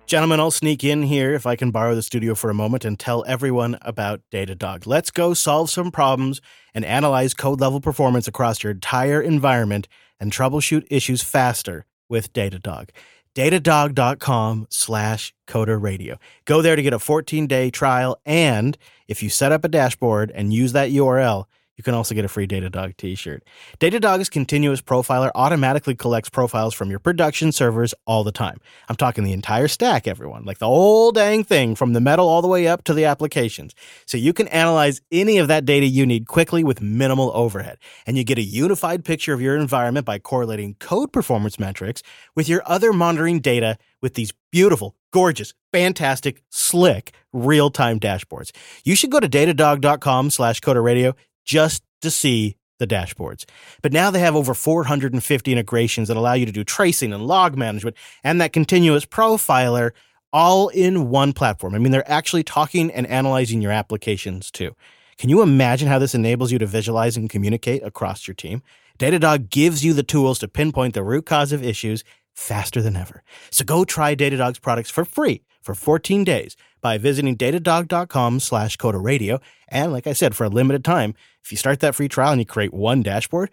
Gentlemen, I'll sneak in here if I can borrow the studio for a moment and tell everyone about Datadog. Let's go solve some problems and analyze code level performance across your entire environment and troubleshoot issues faster with Datadog. Datadog.com slash coder radio. Go there to get a 14 day trial. And if you set up a dashboard and use that URL, you can also get a free Datadog t-shirt. Datadog's continuous profiler automatically collects profiles from your production servers all the time. I'm talking the entire stack, everyone, like the whole dang thing from the metal all the way up to the applications. So you can analyze any of that data you need quickly with minimal overhead. And you get a unified picture of your environment by correlating code performance metrics with your other monitoring data with these beautiful, gorgeous, fantastic, slick, real-time dashboards. You should go to datadog.com slash coder radio just to see the dashboards. But now they have over 450 integrations that allow you to do tracing and log management and that continuous profiler all in one platform. I mean, they're actually talking and analyzing your applications too. Can you imagine how this enables you to visualize and communicate across your team? Datadog gives you the tools to pinpoint the root cause of issues faster than ever. So go try Datadog's products for free for 14 days by visiting datadog.com slash coder radio. And like I said, for a limited time, if you start that free trial and you create one dashboard,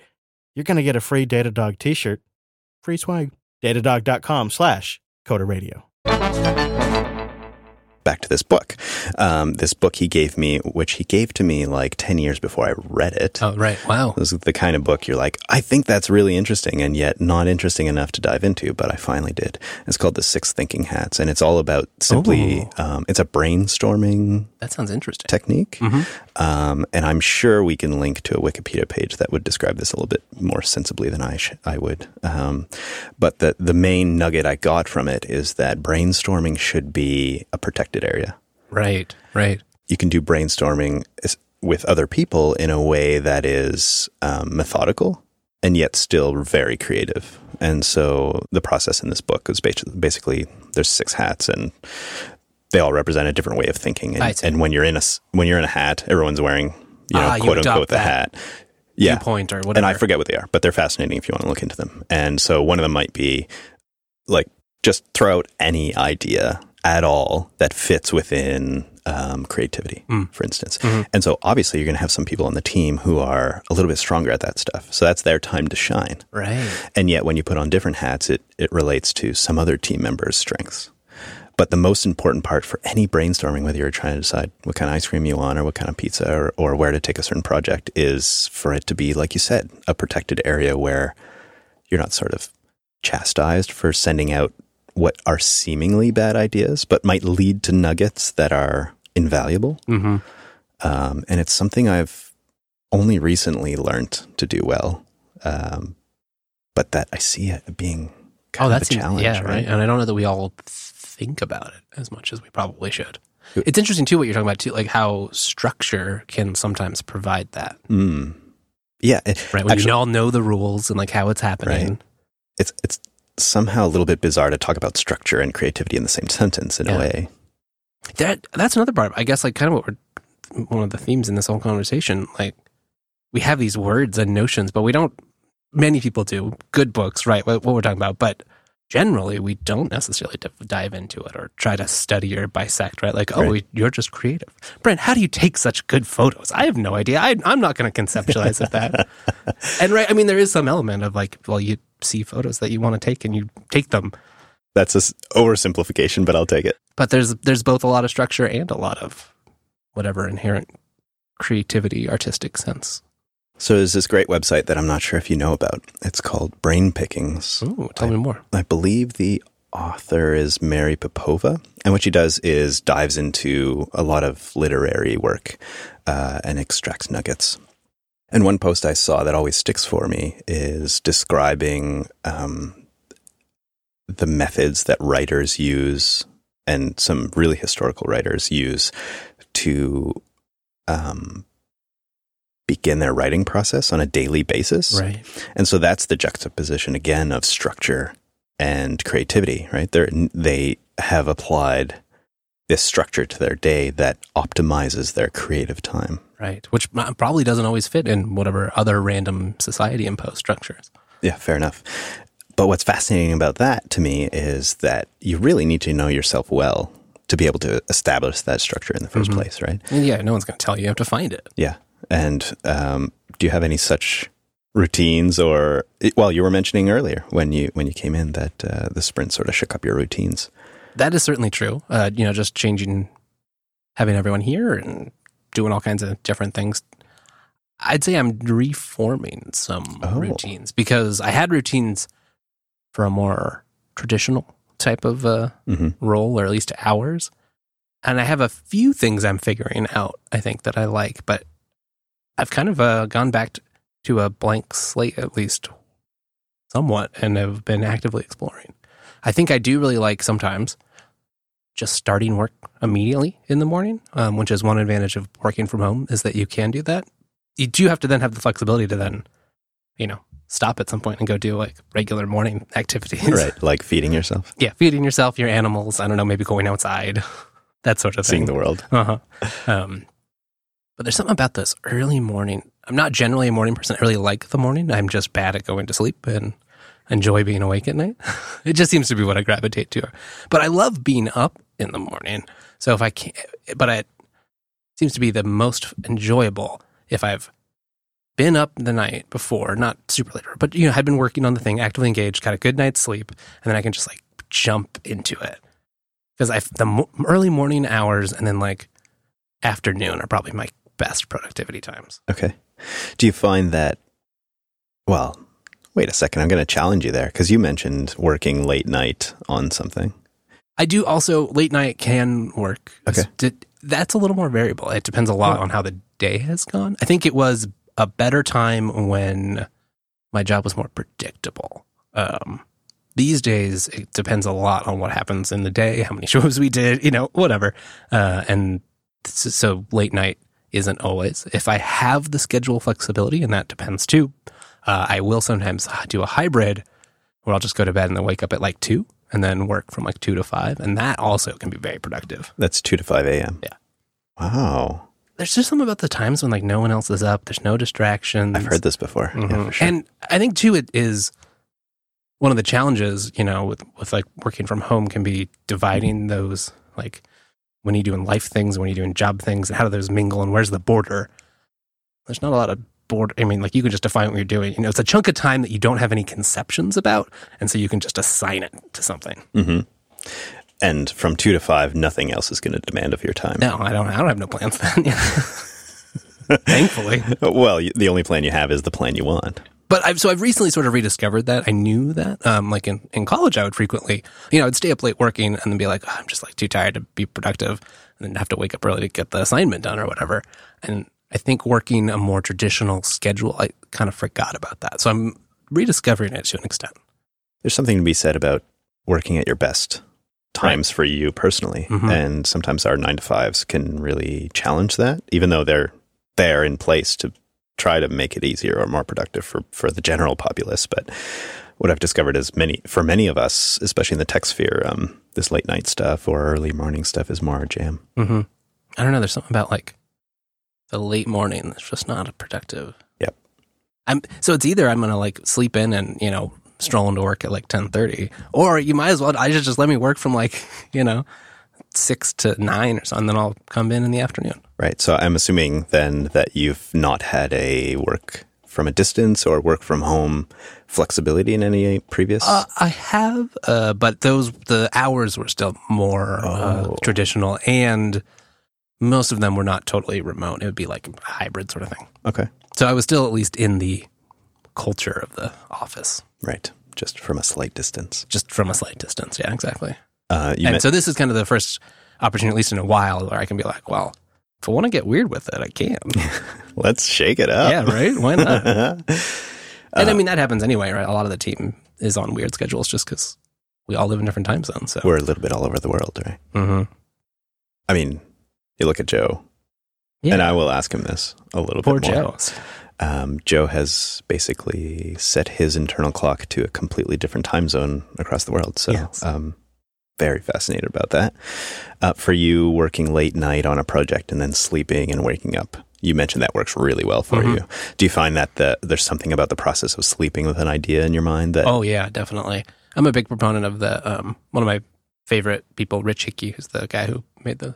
you're going to get a free Datadog t-shirt, free swag. Datadog.com slash coder radio back to this book. Um, this book he gave me, which he gave to me like 10 years before I read it. Oh, right. Wow. This is the kind of book you're like, I think that's really interesting and yet not interesting enough to dive into, but I finally did. It's called The Six Thinking Hats and it's all about simply, um, it's a brainstorming. That sounds interesting. Technique. Mm-hmm. Um, and I'm sure we can link to a Wikipedia page that would describe this a little bit more sensibly than I, sh- I would. Um, but the, the main nugget I got from it is that brainstorming should be a protected area. Right, right. You can do brainstorming with other people in a way that is um, methodical and yet still very creative. And so the process in this book is basically there's six hats and they all represent a different way of thinking. And, and when you're in a when you're in a hat, everyone's wearing you know ah, quote you unquote the hat. Yeah, point or whatever. And I forget what they are, but they're fascinating if you want to look into them. And so one of them might be like just throw out any idea at all that fits within um, creativity, mm. for instance. Mm-hmm. And so obviously you're going to have some people on the team who are a little bit stronger at that stuff. So that's their time to shine. Right. And yet when you put on different hats, it, it relates to some other team member's strengths. But the most important part for any brainstorming, whether you're trying to decide what kind of ice cream you want or what kind of pizza or, or where to take a certain project, is for it to be, like you said, a protected area where you're not sort of chastised for sending out what are seemingly bad ideas, but might lead to nuggets that are invaluable. Mm-hmm. Um, and it's something I've only recently learned to do well. Um, but that I see it being kind oh, that's a challenge. Yeah, right? right. And I don't know that we all think about it as much as we probably should. It's interesting too what you're talking about too, like how structure can sometimes provide that. Mm. Yeah, it, right. When actually, you all know the rules and like how it's happening. Right. It's it's somehow a little bit bizarre to talk about structure and creativity in the same sentence in yeah. a way. That that's another part. I guess like kind of what we're one of the themes in this whole conversation. Like we have these words and notions, but we don't. Many people do good books, right? What, what we're talking about, but generally we don't necessarily dive into it or try to study or bisect, right? Like, oh, right. you're just creative. Brent, how do you take such good photos? I have no idea. I, am not going to conceptualize it that. and right, I mean, there is some element of like, well, you see photos that you want to take and you take them. That's a oversimplification, but I'll take it. But there's there's both a lot of structure and a lot of whatever inherent creativity, artistic sense so there's this great website that I'm not sure if you know about. It's called Brain Pickings. Ooh, tell I, me more. I believe the author is Mary Popova, and what she does is dives into a lot of literary work uh, and extracts nuggets. And one post I saw that always sticks for me is describing um, the methods that writers use and some really historical writers use to um, begin their writing process on a daily basis. Right. And so that's the juxtaposition again of structure and creativity, right? They they have applied this structure to their day that optimizes their creative time. Right. Which probably doesn't always fit in whatever other random society imposed structures. Yeah, fair enough. But what's fascinating about that to me is that you really need to know yourself well to be able to establish that structure in the 1st mm-hmm. place, right? Yeah, no one's going to tell you. You have to find it. Yeah. And um, do you have any such routines or well you were mentioning earlier when you when you came in that uh, the sprint sort of shook up your routines that is certainly true uh, you know just changing having everyone here and doing all kinds of different things i'd say i'm reforming some oh. routines because i had routines for a more traditional type of uh, mm-hmm. role or at least hours and i have a few things i'm figuring out i think that i like but I've kind of uh, gone back to a blank slate, at least somewhat, and have been actively exploring. I think I do really like sometimes just starting work immediately in the morning, um, which is one advantage of working from home is that you can do that. You do have to then have the flexibility to then, you know, stop at some point and go do like regular morning activities. Right. Like feeding yourself. Yeah. Feeding yourself, your animals. I don't know, maybe going outside, that sort of thing. Seeing the world. Uh huh. Um, but there's something about this early morning. I'm not generally a morning person. I really like the morning. I'm just bad at going to sleep and enjoy being awake at night. it just seems to be what I gravitate to. But I love being up in the morning. So if I can't, but it seems to be the most enjoyable if I've been up the night before, not super late, but you know, had been working on the thing, actively engaged, got a good night's sleep, and then I can just like jump into it. Because I the early morning hours and then like afternoon are probably my best productivity times. Okay. Do you find that, well, wait a second, I'm going to challenge you there because you mentioned working late night on something. I do also, late night can work. Okay. That's a little more variable. It depends a lot on how the day has gone. I think it was a better time when my job was more predictable. Um, these days, it depends a lot on what happens in the day, how many shows we did, you know, whatever. Uh, and so late night isn't always. If I have the schedule flexibility, and that depends too, uh, I will sometimes do a hybrid where I'll just go to bed and then wake up at like two and then work from like two to five. And that also can be very productive. That's 2 to 5 a.m. Yeah. Wow. There's just something about the times when like no one else is up, there's no distractions. I've heard this before. Yeah, Mhm. for sure. And I think too, it is one of the challenges, you know, with, with like working from home can be dividing those, like when you're doing life things, when you're doing job things, and how do those mingle and where's the border? There's not a lot of border. I mean, like you can just define what you're doing. You know, it's a chunk of time that you don't have any conceptions about. And so you can just assign it to something. hmm And from 2 to 5, nothing else is going to demand of your time. No, I don't, I don't have no plans then. Thankfully. Well, the only plan you have is the plan you want. But I've so I've recently sort of rediscovered that I knew that. Um, like in, in college, I would frequently, you know, I'd stay up late working and then be like, "Oh, I'm just like too tired to be productive, and then have to wake up early to get the assignment done or whatever. And I think working a more traditional schedule, I kind of forgot about that. So I'm rediscovering it to an extent. There's something to be said about working at your best times for you personally. Mhm. And sometimes our nine to fives can really challenge that, even though they're there in place to try to make it easier or more productive for, for the general populace. But what I've discovered is many, for many of us, especially in the tech sphere, um, this late night stuff or early morning stuff is more our jam. Mm-hmm. I don't know. There's something about like the late morning that's just not productive. Yep. I'm so it's either I'm gonna like sleep in and you know stroll into work at like ten thirty, or you might as well I just just let me work from like you know six to nine or something, then I'll come in in the afternoon. Right. So I'm assuming then that you've not had a work from a distance or work from home flexibility in any previous. Uh, I have, uh, but those the hours were still more uh, Oh. traditional, and most of them were not totally remote. It would be like a hybrid sort of thing. okay. So I was still at least in the culture of the office. Right. Just from a slight distance. just from a slight distance. Yeah, exactly. Uh, and men- so this is kind of the first opportunity, at least in a while, where I can be like, well, if I want to get weird with it, I can. let's shake it up. yeah, right? Why not? Uh, and I mean, that happens anyway, right? A lot of the team is on weird schedules just because we all live in different time zones. So, We're a little bit all over the world, right? Mhm. I mean, you look at Joe, yeah. and I will ask him this a little Poor bit more. Joe. Um, Joe has basically set his internal clock to a completely different time zone across the world. So, Yes. um, very fascinated about that. Uh, for you working late night on a project and then sleeping and waking up, you mentioned that works really well for Mhm. you. Do you find that the, there's something about the process of sleeping with an idea in your mind that Oh yeah, definitely. I'm a big proponent of the um, one of my favorite people, Rich Hickey, who's the guy who made the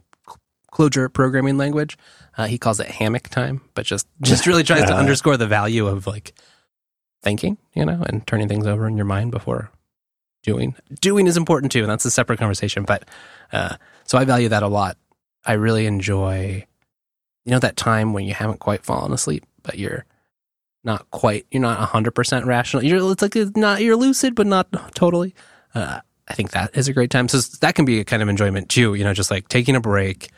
Clojure programming language. Uh, he calls it hammock time, but just just really tries to underscore the value of like thinking, you know, and turning things over in your mind before doing. Doing is important too, and that's a separate conversation. But uh, so I value that a lot. I really enjoy, you know, that time when you haven't quite fallen asleep, but you're not quite you're not 100% rational you're it's like not you're lucid but not totally uh, i think that is a great time so that can be a kind of enjoyment too you know just like taking a break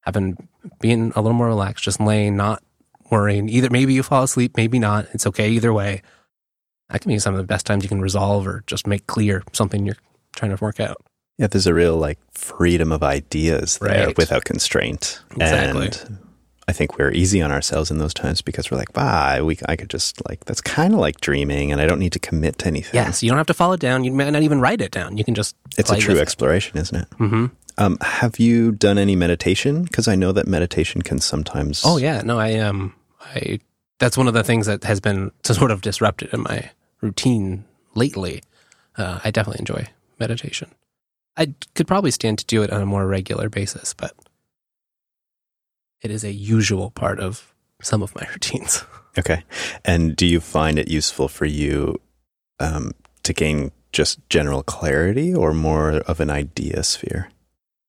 having being a little more relaxed just laying not worrying either maybe you fall asleep maybe not it's okay either way that can be some of the best times you can resolve or just make clear something you're trying to work out Yeah, there's a real like freedom of ideas there Right. without constraint. Exactly. And I think we're easy on ourselves in those times because we're like, ah, we I could just like that's kind of like dreaming, and I don't need to commit to anything. yeah so you don't have to follow it down you might not even write it down you can just it's a true exploration, isn't it? Mhm. Um, have you done any meditation? Because I know that meditation can sometimes. Oh yeah, no, I um, I that's one of the things that has been sort of disrupted in my routine lately. Uh, I definitely enjoy meditation. I could probably stand to do it on a more regular basis, but it is a usual part of some of my routines. Okay. And do you find it useful for you um, to gain just general clarity or more of an idea sphere?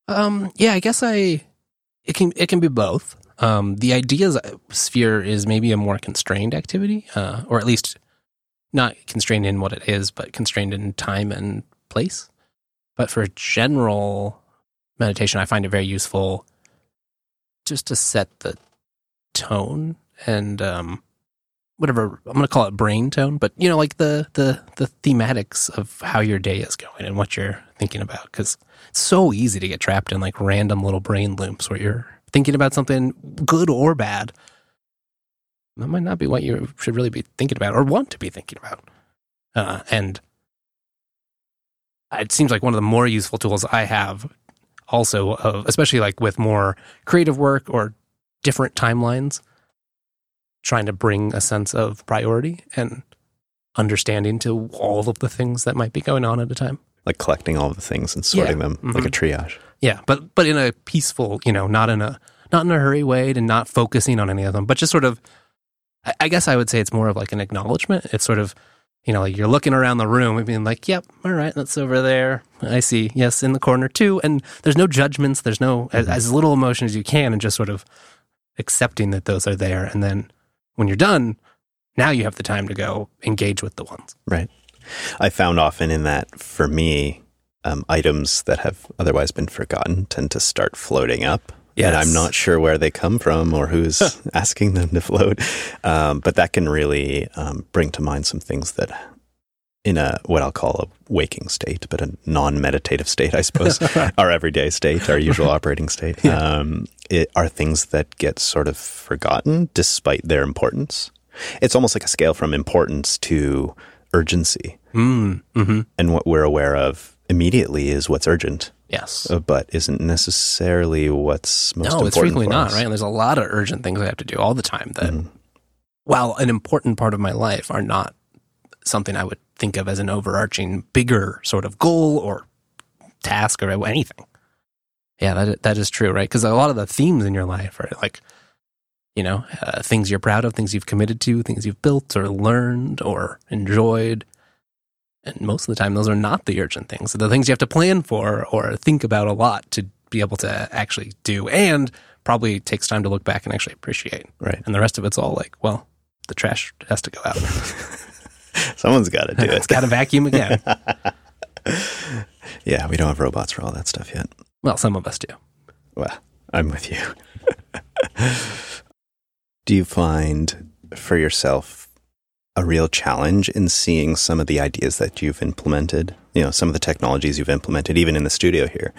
Um, yeah, I guess I it can it can be both. Um, the ideas sphere is maybe a more constrained activity, uh, or at least not constrained in what it is, but constrained in time and place. But for general meditation, I find it very useful just to set the tone and um, whatever I'm going to call it brain tone, but you know, like the the the thematics of how your day is going and what you're thinking about, because it's so easy to get trapped in like random little brain loops where you're thinking about something good or bad, that might not be what you should really be thinking about or want to be thinking about. Uh, and it seems like one of the more useful tools I have, also, uh, especially like with more creative work or different timelines, trying to bring a sense of priority and understanding to all of the things that might be going on at a time. Like collecting all of the things and sorting Yeah. them like a triage. Yeah, but but in a peaceful, you know, not in a not in a hurry way, and not focusing on any of them, but just sort of. I, I guess I would say it's more of like an acknowledgement. It's sort of, you know, like you're looking around the room and being like, "Yep, all right, that's over there. I see. Yes, in the corner too." And there's no judgments. There's no as, as little emotion as you can, and just sort of accepting that those are there. And then when you're done, now you have the time to go engage with the ones. Right. I found often in that for me, um, items that have otherwise been forgotten tend to start floating up. And I'm not sure where they come from or who's asking them to float. Um, but that can really um, bring to mind some things that, in a what I'll call a waking state, but a non meditative state, I suppose, our everyday state, our usual operating state, um, it, are things that get sort of forgotten despite their importance. It's almost like a scale from importance to urgency. Mm, hmm And what we're aware of immediately is what's urgent, Yes. uh, but isn't necessarily what's most important. no, it's frequently not, right? And there's a lot of urgent things I have to do all the time that, Mhm. while an important part of my life, are not something I would think of as an overarching, bigger sort of goal or task or anything. Yeah, that that is true, right? Because a lot of the themes in your life are like, you know, uh, things you're proud of, things you've committed to, things you've built or learned or enjoyed. And most of the time, those are not the urgent things. They're the things you have to plan for or think about a lot to be able to actually do, and probably takes time to look back and actually appreciate. Right. And the rest of it's all like, well, the trash has to go out. Someone's got to do it's it. got to vacuum again. yeah, we don't have robots for all that stuff yet. Well, some of us do. Well, I'm with you. do you find for yourself a real challenge in seeing some of the ideas that you've implemented? You know, some of the technologies you've implemented, even in the studio here.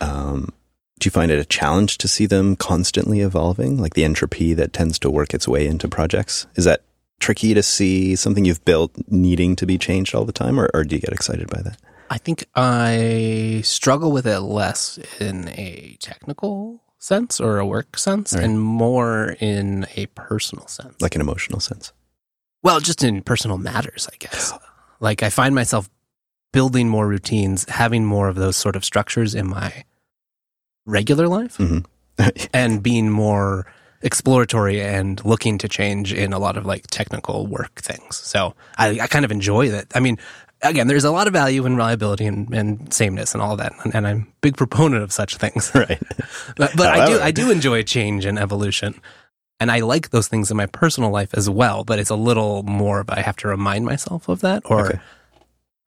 Um, do you find it a challenge to see them constantly evolving, like the entropy that tends to work its way into projects? Is that tricky to see something you've built needing to be changed all the time, or, or do you get excited by that? I think I struggle with it less in a technical sense or a work sense Right. and more in a personal sense. Like an emotional sense? Well, just in personal matters, I guess. Like I find myself building more routines, having more of those sort of structures in my regular life hmm and being more exploratory and looking to change in a lot of like technical work things. So I, I kind of enjoy that. I mean, again, there's a lot of value in reliability and, and sameness and all that. And, and I'm a big proponent of such things. right. But, but I do I do enjoy change and evolution. And I like those things in my personal life as well, but it's a little more of I have to remind myself of that or Okay.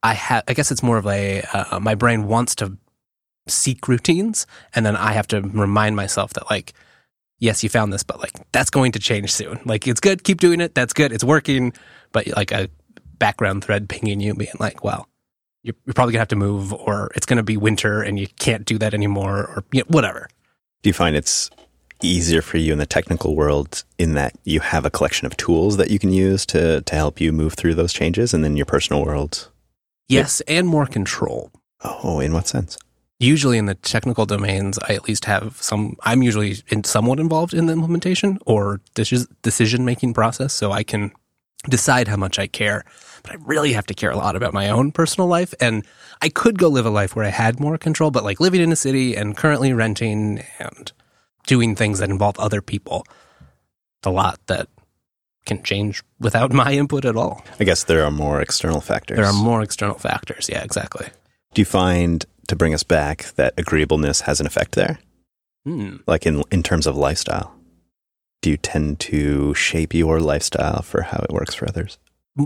I have I guess it's more of a uh, my brain wants to seek routines and then I have to remind myself that like yes, you found this, but like that's going to change soon. Like it's good, keep doing it. That's good. It's working, but like a background thread pinging you being like, well, you're, you're probably gonna have to move or it's gonna be winter and you can't do that anymore or you know, whatever. Do you find it's easier for you in the technical world in that you have a collection of tools that you can use to, to help you move through those changes? And then your personal world, Yes, and more control. oh, in what sense? Usually in the technical domains, I at least have some. I'm usually in, somewhat involved in the implementation or decision making process, so I can decide how much I care. But I really have to care a lot about my own personal life, and I could go live a life where I had more control. But like living in a city and currently renting and doing things that involve other people, it's a lot that can change without my input at all. I guess there are more external factors. There are more external factors. Yeah, exactly. Do you find, to bring us back, that agreeableness has an effect there? Hmm. Like in, in terms of lifestyle? Do you tend to shape your lifestyle for how it works for others?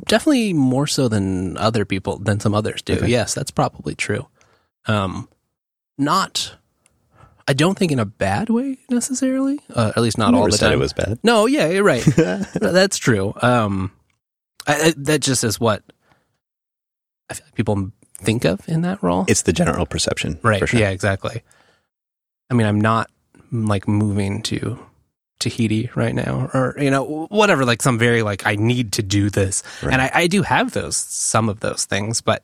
definitely more so than other people than some others do. Okay. Yes, that's probably true. Um, not, I don't think in a bad way necessarily. Uh, at least not all the said time. it was bad. no, yeah, you're right. that's true. Um, I, I, that just is what I feel like people think of in that role. It's the general perception. right. Sure. Yeah, exactly. I mean, I'm not like moving to Tahiti right now, or you know, whatever. Like some very like I need to do this, Right. and I, I do have those some of those things, but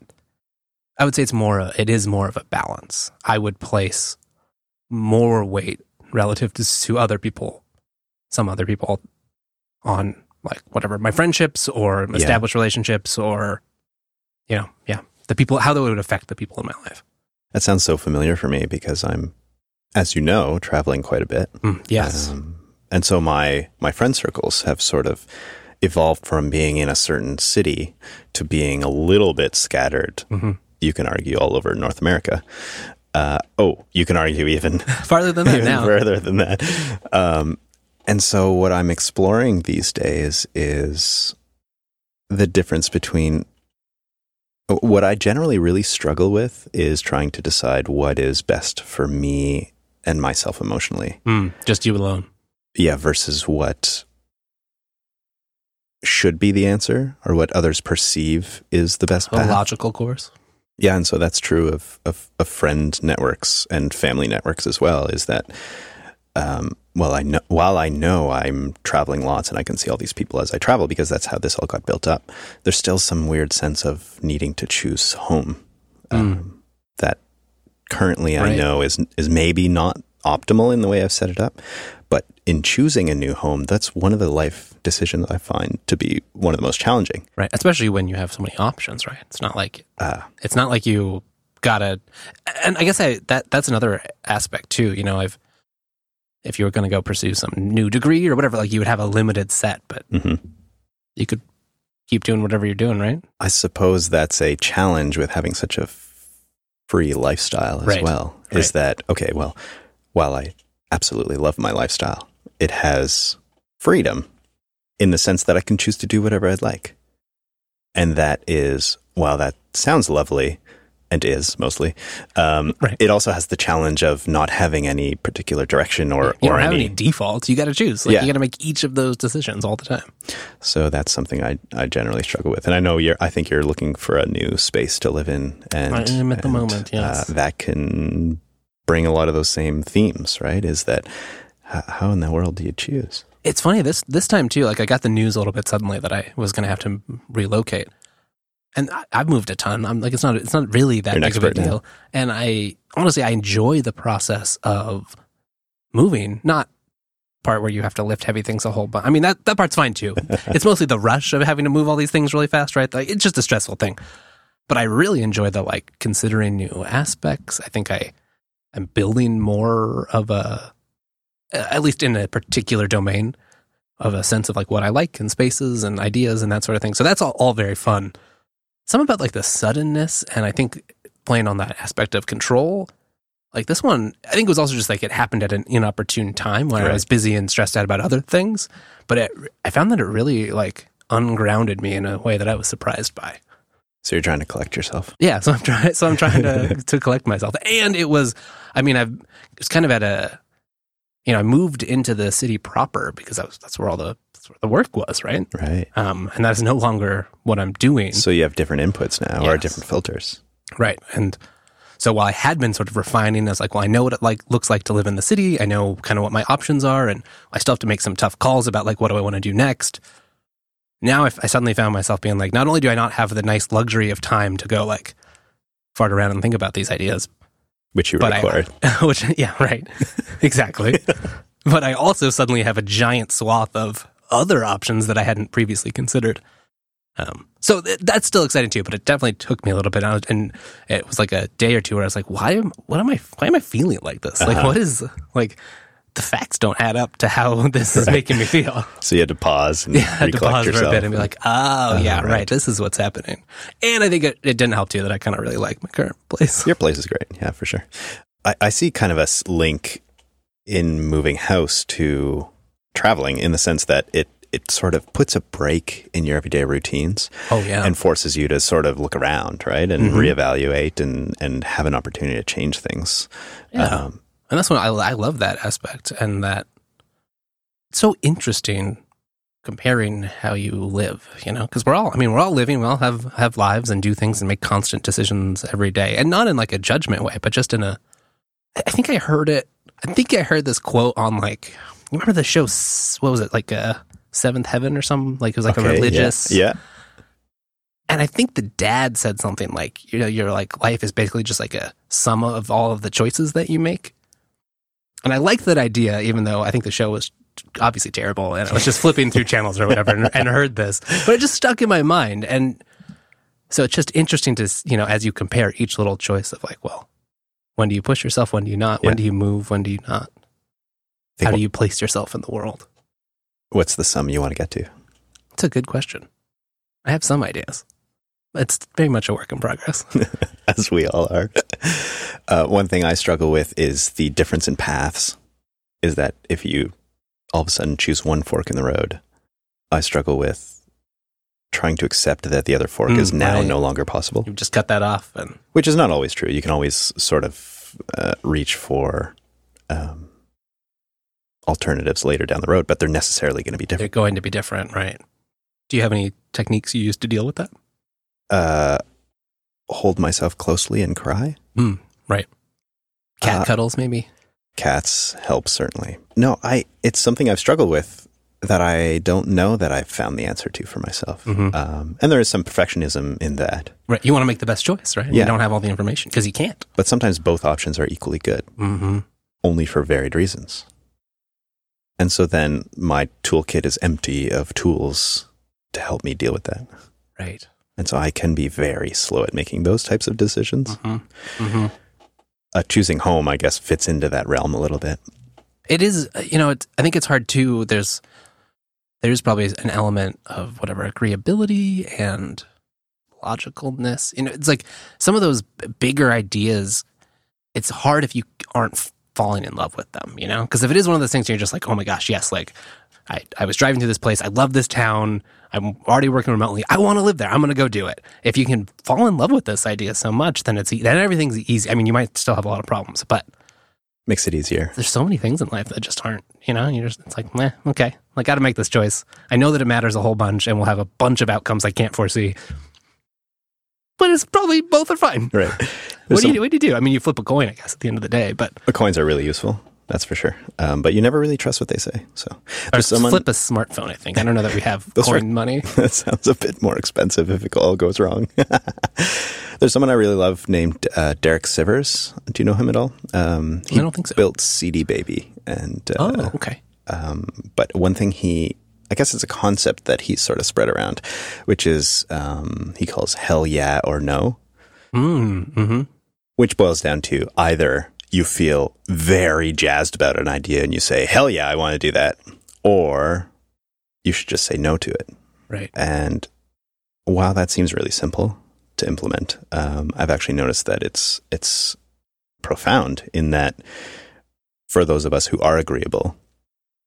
I would say it's more. It is more of a balance. I would place more weight relative to, to other people, some other people, on like whatever my friendships or Yeah. established relationships or you know, yeah, the people how that would affect the people in my life. That sounds so familiar for me because I'm, as you know, traveling quite a bit. Mm, yes. Um, and so my my friend circles have sort of evolved from being in a certain city to being a little bit scattered. Mhm. You can argue all over North America. Uh, oh, you can argue even Farther than that even now. further than that. Um, and so, what I'm exploring these days is the difference between what I generally really struggle with is trying to decide what is best for me and myself emotionally. Mm, just you alone. Yeah, versus what should be the answer or what others perceive is the best A path. logical course. Yeah, and so that's true of, of of friend networks and family networks as well. Is that um, well, I know while I know I'm traveling lots and I can see all these people as I travel because that's how this all got built up. There's still some weird sense of needing to choose home um, that currently I know is is maybe not optimal in the way I've set it up. But in choosing a new home, that's one of the life decisions I find to be one of the most challenging. Right. Especially when you have so many options, right? It's not like Uh, it's not like you gotta and I guess I that that's another aspect too. You know, I've if you were gonna go pursue some new degree or whatever, like you would have a limited set, but mhm. you could keep doing whatever you're doing, right? I suppose that's a challenge with having such a free lifestyle as Right. well. Right. Is that okay? Well, while I absolutely love my lifestyle, it has freedom in the sense that I can choose to do whatever I'd like. And that is, while that sounds lovely and is mostly, um, Right. it also has the challenge of not having any particular direction or, you or any. any defaults. You gotta choose. Like Yeah. you gotta make each of those decisions all the time. So that's something I, I generally struggle with. And I know you're, I think you're looking for a new space to live in. And I am at the moment, yes. Uh, that can bring a lot of those same themes, right? Is that how in the world do you choose? It's funny this this time too. Like I got the news a little bit suddenly that I was going to have to relocate, and I, I've moved a ton. I'm like it's not it's not really that big of a expert now. deal. And I honestly I enjoy the process of moving. Not part where you have to lift heavy things a whole bunch. I mean that that part's fine too. it's mostly the rush of having to move all these things really fast, right? Like it's just a stressful thing. But I really enjoy the like considering new aspects. I think I am building more of a at least in a particular domain of a sense of like what I like and spaces and ideas and that sort of thing. So that's all, all very fun. Some about like the suddenness and I think playing on that aspect of control. Like this one, I think it was also just like it happened at an inopportune time when I was busy and stressed out about other things. But it, I found that it really like ungrounded me in a way that I was surprised by. So you're trying to collect yourself. Yeah, so I'm trying. So I'm trying to to collect myself, and it was. I mean, I've it's kind of at a. You know, I moved into the city proper because that was, that's where all the that's where the work was, right? Right. Um, and that is no longer what I'm doing, So you have different inputs now or different filters. right? And so while I had been sort of refining, I was like, well, I know what it like looks like to live in the city. I know kind of what my options are, and I still have to make some tough calls about like what do I want to do next. Now, if I suddenly found myself being like, not only do I not have the nice luxury of time to go like fart around and think about these ideas, Which you but required. I, which yeah, right, exactly. but I also suddenly have a giant swath of other options that I hadn't previously considered. Um, so th- that's still exciting too, but it definitely took me a little bit out, and it was like a day or two where I was like, "Why am? What am I? Why am I feeling like this? Like, Uh-huh. what is like?" The facts don't add up to how this is making me feel. so you had to pause and Yeah, had to pause yourself. for a bit and be like, "Oh, yeah, right. right. This is what's happening." And I think it, it didn't help too that I kind of really like my current place. Your place is great. Yeah, for sure. I, I see kind of a link in moving house to traveling in the sense that it, it sort of puts a break in your everyday routines Oh yeah, and forces you to sort of look around, right? And Mhm. reevaluate and, and have an opportunity to change things. Yeah. Um, And that's what I, I love that aspect and that it's so interesting comparing how you live, you know, because we're all, I mean, we're all living, we all have, have lives and do things and make constant decisions every day and not in like a judgment way, but just in a, I think I heard it, I think I heard this quote on like, remember the show? What was it like? Uh, Seventh Heaven or something? Like it was like Okay, a yeah, religious. Yeah. And I think the dad said something like, you know, your like life is basically just like a sum of all of the choices that you make. And I like that idea, even though I think the show was obviously terrible. And I was just flipping through channels or whatever and, and heard this, but it just stuck in my mind. And so it's just interesting to, you know, as you compare each little choice of like, well, when do you push yourself? When do you not? When do you move? When do you not? How do you place yourself in the world? What's the sum you want to get to? It's a good question. I have some ideas. It's very much a work in progress. As we all are. Uh, one thing I struggle with is the difference in paths. Is that if you all of a sudden choose one fork in the road, I struggle with trying to accept that the other fork Mm, is now right. no longer possible, You just cut that off and which is not always true. You can always sort of uh, reach for um, alternatives later down the road, but they're necessarily going to be different. they're going to be different, right? Do you have any techniques you use to deal with that? Uh, hold myself closely and cry. Right. Cat Uh, cuddles, maybe? cats help certainly no i it's something i've struggled with that i don't know that i've found the answer to for myself Mhm. um, and there is some perfectionism in that Right. You want to make the best choice, right? You Yeah. don't have all the information because you can't. but sometimes both options are equally good Mm-hmm. only for varied reasons and so then my toolkit is empty of tools to help me deal with that Right. And so i can be very slow at making those types of decisions Mm-hmm. Mm-hmm. uh, choosing home i guess fits into that realm a little bit It is, uh, you know, I think it's hard too. There's, there's probably an element of whatever agreeability and logicalness. You know, it's like some of those bigger ideas. It's hard if you aren't falling in love with them. You know, because if it is one of those things, you're just like, oh my gosh, yes, like. I, I was driving through this place. I love this town. I'm already working remotely. I want to live there. I'm going to go do it. If you can fall in love with this idea so much, then it's then everything's easy. I mean, you might still have a lot of problems, but makes it easier there's so many things in life that just aren't, you know, you're just, it's like, meh, okay, I got to make this choice. I know that it matters a whole bunch and we'll have a bunch of outcomes I can't foresee. But it's probably both are fine. right What do, you, what do you do? I mean, you flip a coin, I guess, at the end of the day, but The coins are really useful. That's for sure. Um, but you never really trust what they say. So or someone flip a smartphone, I think. I don't know that we have are- coin money. that sounds a bit more expensive if it all goes wrong. there's someone I really love named uh, Derek Sivers. Do you know him at all? Um, I don't think so. built CD Baby, and uh, Oh, okay. um, but one thing he, I guess it's a concept that he's sort of spread around, which is um, he calls hell yeah or no, Mm, mm-hmm. which boils down to either you feel very jazzed about an idea and you say hell yeah I want to do that, or you should just say no to it. Right. And while that seems really simple to implement, um, I've actually noticed that it's it's profound in that for those of us who are agreeable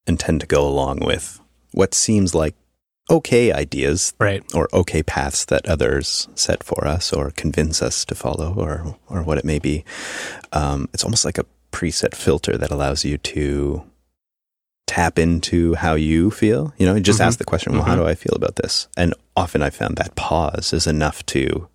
and tend to go along with what seems like okay ideas Right. or okay paths that others set for us or convince us to follow or or what it may be, um, it's almost like a preset filter that allows you to tap into how you feel. You know, you just Mhm. ask the question, well, how Mhm. do I feel about this? And often I found that pause is enough to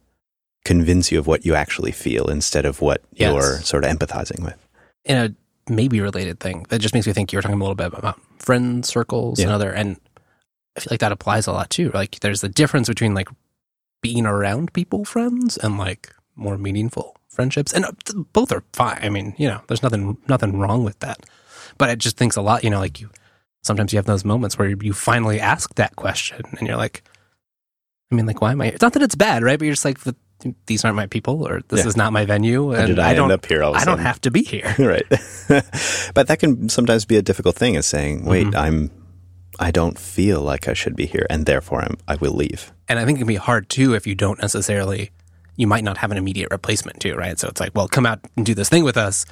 convince you of what you actually feel instead of what Yes. you're sort of empathizing with. in a maybe related thing that just makes me think you were talking a little bit about friend circles and other and i feel like that applies a lot too like there's a difference between like being around people friends and like more meaningful friendships and uh, both are fine i mean you know there's nothing nothing wrong with that but it just thinks a lot you know like you sometimes you have those moments where you finally ask that question and you're like i mean like why am i it's not that it's bad right but you're just like "Th- these aren't my people or this Yeah. is not my venue and did I, don't end up here all of a i don't have to be here right. but that can sometimes be a difficult thing is saying, wait, Mhm. I'm I don't feel like I should be here and therefore I'm I will leave. And I think it can be hard too if you don't necessarily, you might not have an immediate replacement too, right? So it's like, well, come out and do this thing with us,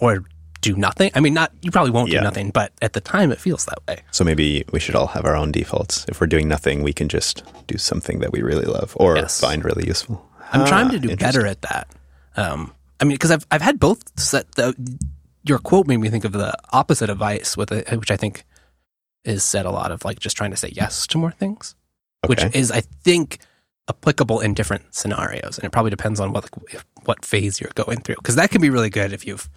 or do nothing. I mean, not you probably won't Yeah. do nothing, but at the time it feels that way. So maybe we should all have our own defaults. If we're doing nothing, we can just do something that we really love or Yes. find really useful. I'm trying Ah, to do better at that. Um, I mean, because I've I've had both set. The, your quote made me think of the opposite advice with it, which I think is said a lot of like just trying to say yes to more things. which is I think applicable in different scenarios, and it probably depends on what like, what phase you're going through. Because that can be really good if you've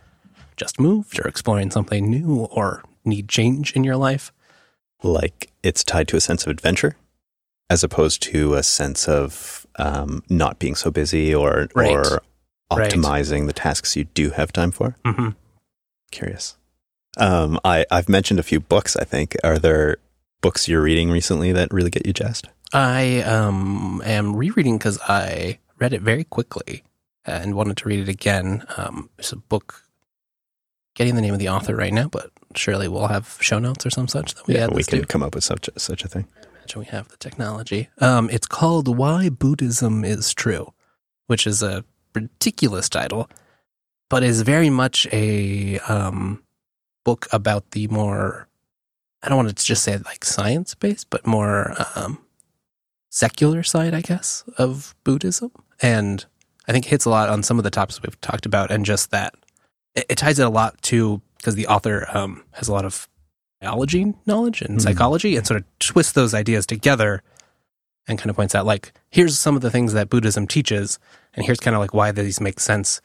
just moved or exploring something new or need change in your life. Like it's tied to a sense of adventure as opposed to a sense of um, not being so busy or, Right. or Right. optimizing the tasks you do have time for. Mm-hmm. Curious. Um, I, I've mentioned a few books, I think. Are there books you're reading recently that really get you jazzed? I um, am rereading because I read it very quickly and wanted to read it again. Um, it's a book, getting the name of the author right now, but surely we'll have show notes or some such that we add we can to. come up with such a, such a thing. I imagine we have the technology. Um, it's called Why Buddhism is True, which is a ridiculous title, but is very much a um, book about the more, I don't want to just say like science based, but more um, secular side, I guess, of Buddhism. And I think it hits a lot on some of the topics we've talked about, and just that it, it ties it a lot to because the author um, has a lot of biology knowledge and Mhm. psychology and sort of twists those ideas together and kind of points out like here's some of the things that buddhism teaches and here's kind of like why these make sense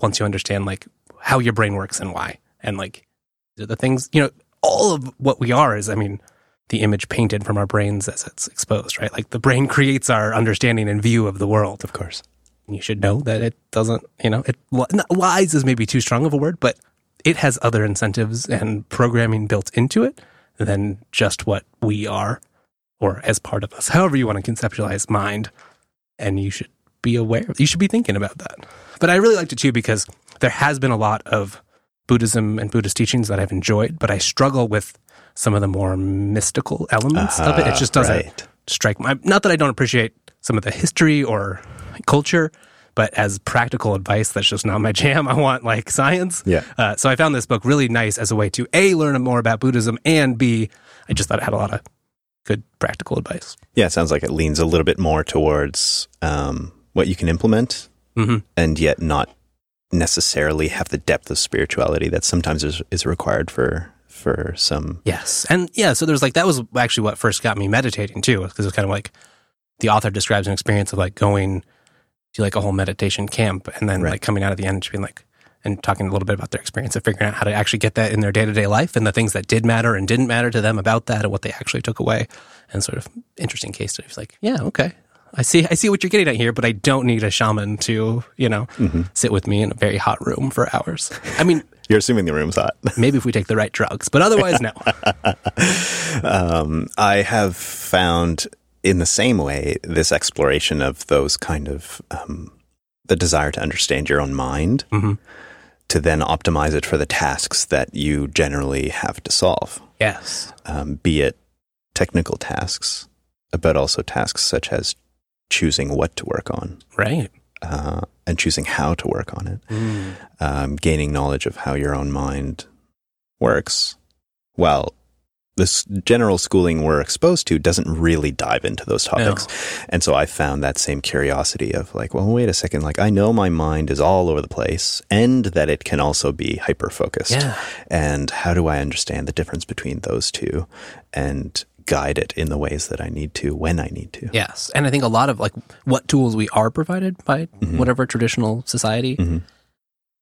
once you understand like how your brain works and why and like the things you know all of what we are is i mean the image painted from our brains as it's exposed right like the brain creates our understanding and view of the world Of course. and you should know that it doesn't, you know, it lies is maybe too strong of a word, but it has other incentives and programming built into it than just what we are or as part of us. However you want to conceptualize mind, and you should be aware. You should be thinking about that. But I really liked it too because there has been a lot of Buddhism and Buddhist teachings that I've enjoyed, but I struggle with some of the more mystical elements of it. It Ah, just doesn't right. strike my not that I don't appreciate some of the history or culture, but as practical advice, that's just not my jam. I want like science. Yeah. Uh, so I found this book really nice as a way to a learn more about Buddhism and b I just thought it had a lot of good practical advice. Yeah, it sounds like it leans a little bit more towards um, what you can implement hmm and yet not necessarily have the depth of spirituality that sometimes is, is required for for some Yes, and yeah, so there's like that was actually what first got me meditating too, because it was kind of like the author describes an experience of like going to like a whole meditation camp and then Right. like coming out at the end just being like and talking a little bit about their experience of figuring out how to actually get that in their day to day life and the things that did matter and didn't matter to them about that and what they actually took away and sort of interesting case studies. Like, yeah, okay, I see, I see what you're getting at here, but I don't need a shaman to you know sit with me in a very hot room for hours. I mean, You're assuming the room's hot. maybe if we take the right drugs, but otherwise, no. um, I have found in the same way this exploration of those kind of um, the desire to understand your own mind Mhm. to then optimize it for the tasks that you generally have to solve, Yes. um, be it technical tasks, but also tasks such as choosing what to work on Right. uh, and choosing how to work on it. um, gaining knowledge of how your own mind works. Well, this general schooling we're exposed to doesn't really dive into those topics. And so I found that same curiosity of like, well, wait a second. Like, I know my mind is all over the place and that it can also be hyper focused. Yeah. And how do I understand the difference between those two and guide it in the ways that I need to when I need to? Yes. And I think a lot of like what tools we are provided by Mhm. whatever traditional society, Mhm.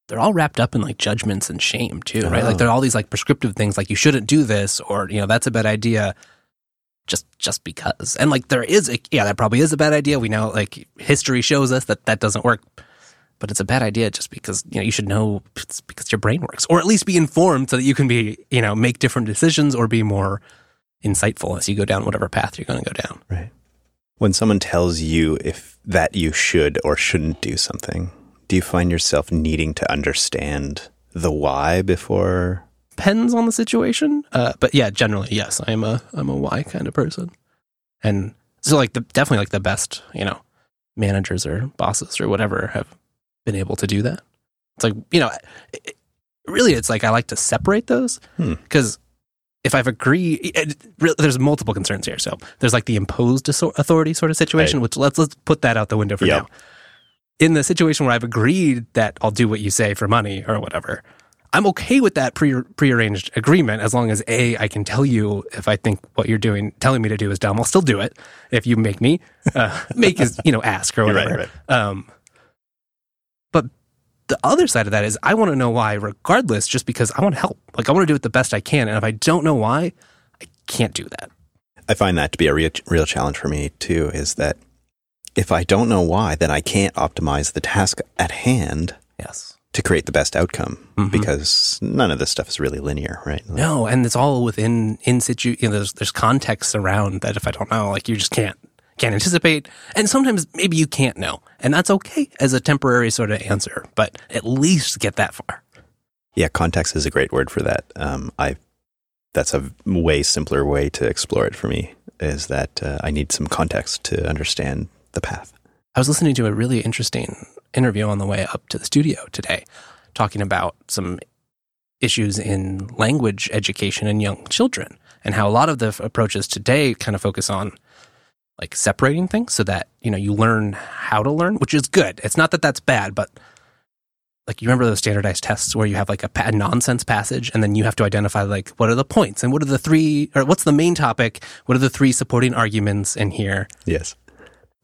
they're all wrapped up in like judgments and shame too, right? Oh. Like there are all these like prescriptive things like you shouldn't do this or, you know, that's a bad idea just just because. And like there is a yeah, that probably is a bad idea. We know like history shows us that that doesn't work. But it's a bad idea just because, you know, you should know it's because your brain works or at least be informed so that you can be, you know, make different decisions or be more insightful as you go down whatever path you're going to go down. Right. When someone tells you if that you should or shouldn't do something, do you find yourself needing to understand the why before? depends on the situation. Uh, but yeah, generally, yes, I'm a I'm a why kind of person, and so like the definitely like the best you know managers or bosses or whatever have been able to do that. It's like you know, it, really, it's like I like to separate those Hmm. If I've agreed, it, re- there's multiple concerns here. So there's like the imposed authority sort of situation, which let's let's put that out the window for Yep. now. In the situation where I've agreed that I'll do what you say for money or whatever, I'm okay with that pre prearranged agreement as long as a I can tell you if I think what you're doing, telling me to do is dumb. I'll still do it if you make me. Uh, make is you know ask or Right, whatever. right. Um, but the other side of that is I want to know why, regardless, just because I want to help. Like I want to do it the best I can. And if I don't know why, I can't do that. I find that to be a real, real challenge for me too. Is that if I don't know why, then I can't optimize the task at hand Yes. to create the best outcome Mhm. because none of this stuff is really linear, right? Like, No, and it's all within in situ. You know, there's there's context around that. If I don't know, like you just can't can't anticipate, and sometimes maybe you can't know, and that's okay as a temporary sort of answer. But at least get that far. Yeah, context is a great word for that. Um, I that's a way simpler way to explore it for me. Is that uh, I need some context to understand the path. I was listening to a really interesting interview on the way up to the studio today, talking about some issues in language education in young children and how a lot of the approaches today kind of focus on like separating things so that you know you learn how to learn which is good. It's not that that's bad but like you remember those standardized tests where you have like a, pa- nonsense passage and then you have to identify like what are the points and what are the three or what's the main topic? What are the three supporting arguments in here? Yes.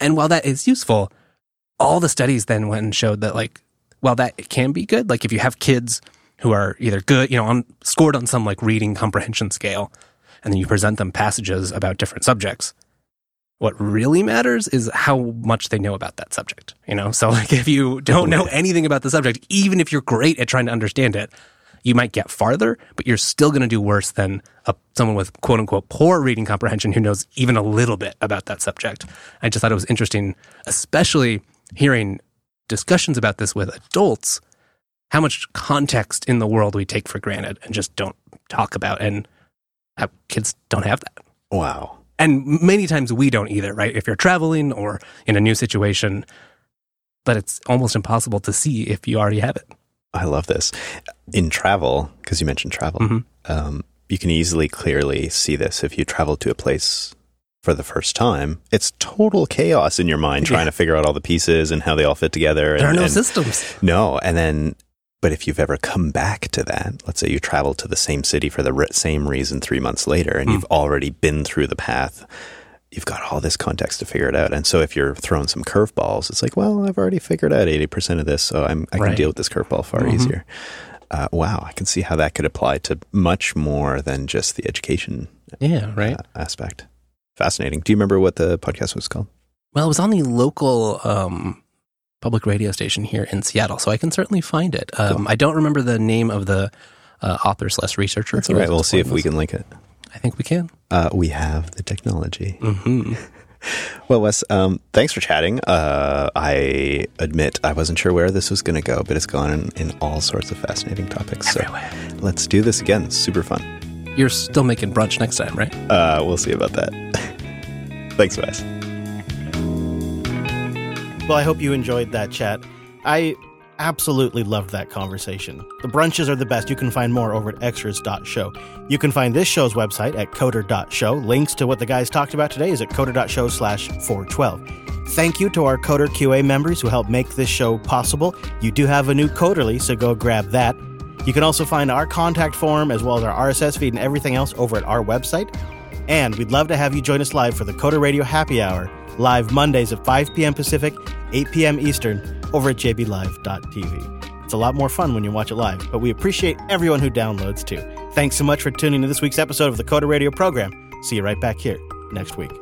and while that is useful, all the studies then went and showed that like while that can be good, like if you have kids who are either good, you know, on scored on some like reading comprehension scale, and then you present them passages about different subjects, what really matters is how much they know about that subject. You know, so like if you don't know anything about the subject, even if you're great at trying to understand it, you might get farther, but you're still going to do worse than a, someone with quote unquote poor reading comprehension who knows even a little bit about that subject. I just thought it was interesting, especially hearing discussions about this with adults, how much context in the world we take for granted and just don't talk about, and how kids don't have that. Wow. And many times we don't either, right? If you're traveling or in a new situation, but it's almost impossible to see if you already have it. I love this. In travel, because you mentioned travel, Mhm. um, you can easily, clearly see this if you travel to a place for the first time. It's total chaos in your mind trying Yeah. to figure out all the pieces and how they all fit together. There are no and- systems. No, and then, but if you've ever come back to that, let's say you travel to the same city for the re- same reason three months later, and Hmm. you've already been through the path, you've got all this context to figure it out. And so if you're throwing some curveballs, it's like, well, I've already figured out 80% of this, so I'm, I can Right. deal with this curveball far Mhm. easier. Uh, wow, I can see how that could apply to much more than just the education Yeah, right. uh, aspect. Fascinating. Do you remember what the podcast was called? Well, it was on the local um, public radio station here in Seattle, so I can certainly find it. Um, Cool. I don't remember the name of the uh, author slash researcher. That's all right. We'll see if we can link it. I think we can. Uh, we have the technology. hmm Well, Wes, um, thanks for chatting. Uh, I admit I wasn't sure where this was going to go, but it's gone in, in all sorts of fascinating topics. So Everywhere. let's do this again. Super fun. You're still making brunch next time, right? Uh, we'll see about that. thanks, Wes. Well, I hope you enjoyed that chat. I absolutely loved that conversation. The brunches are the best. You can find more over at extras.show. You can find this show's website at coder.show. Links to what the guys talked about today is at coder.show slash 412. Thank you to our Coder QA members who helped make this show possible. You do have a new Coderly, so go grab that. You can also find our contact form as well as our RSS feed and everything else over at our website. And we'd love to have you join us live for the Coder Radio Happy Hour, live Mondays at 5 p.m. Pacific, 8 p.m. Eastern, over at jblive.tv. It's a lot more fun when you watch it live, but we appreciate everyone who downloads too. Thanks so much for tuning to this week's episode of the Coder Radio program. See you right back here next week.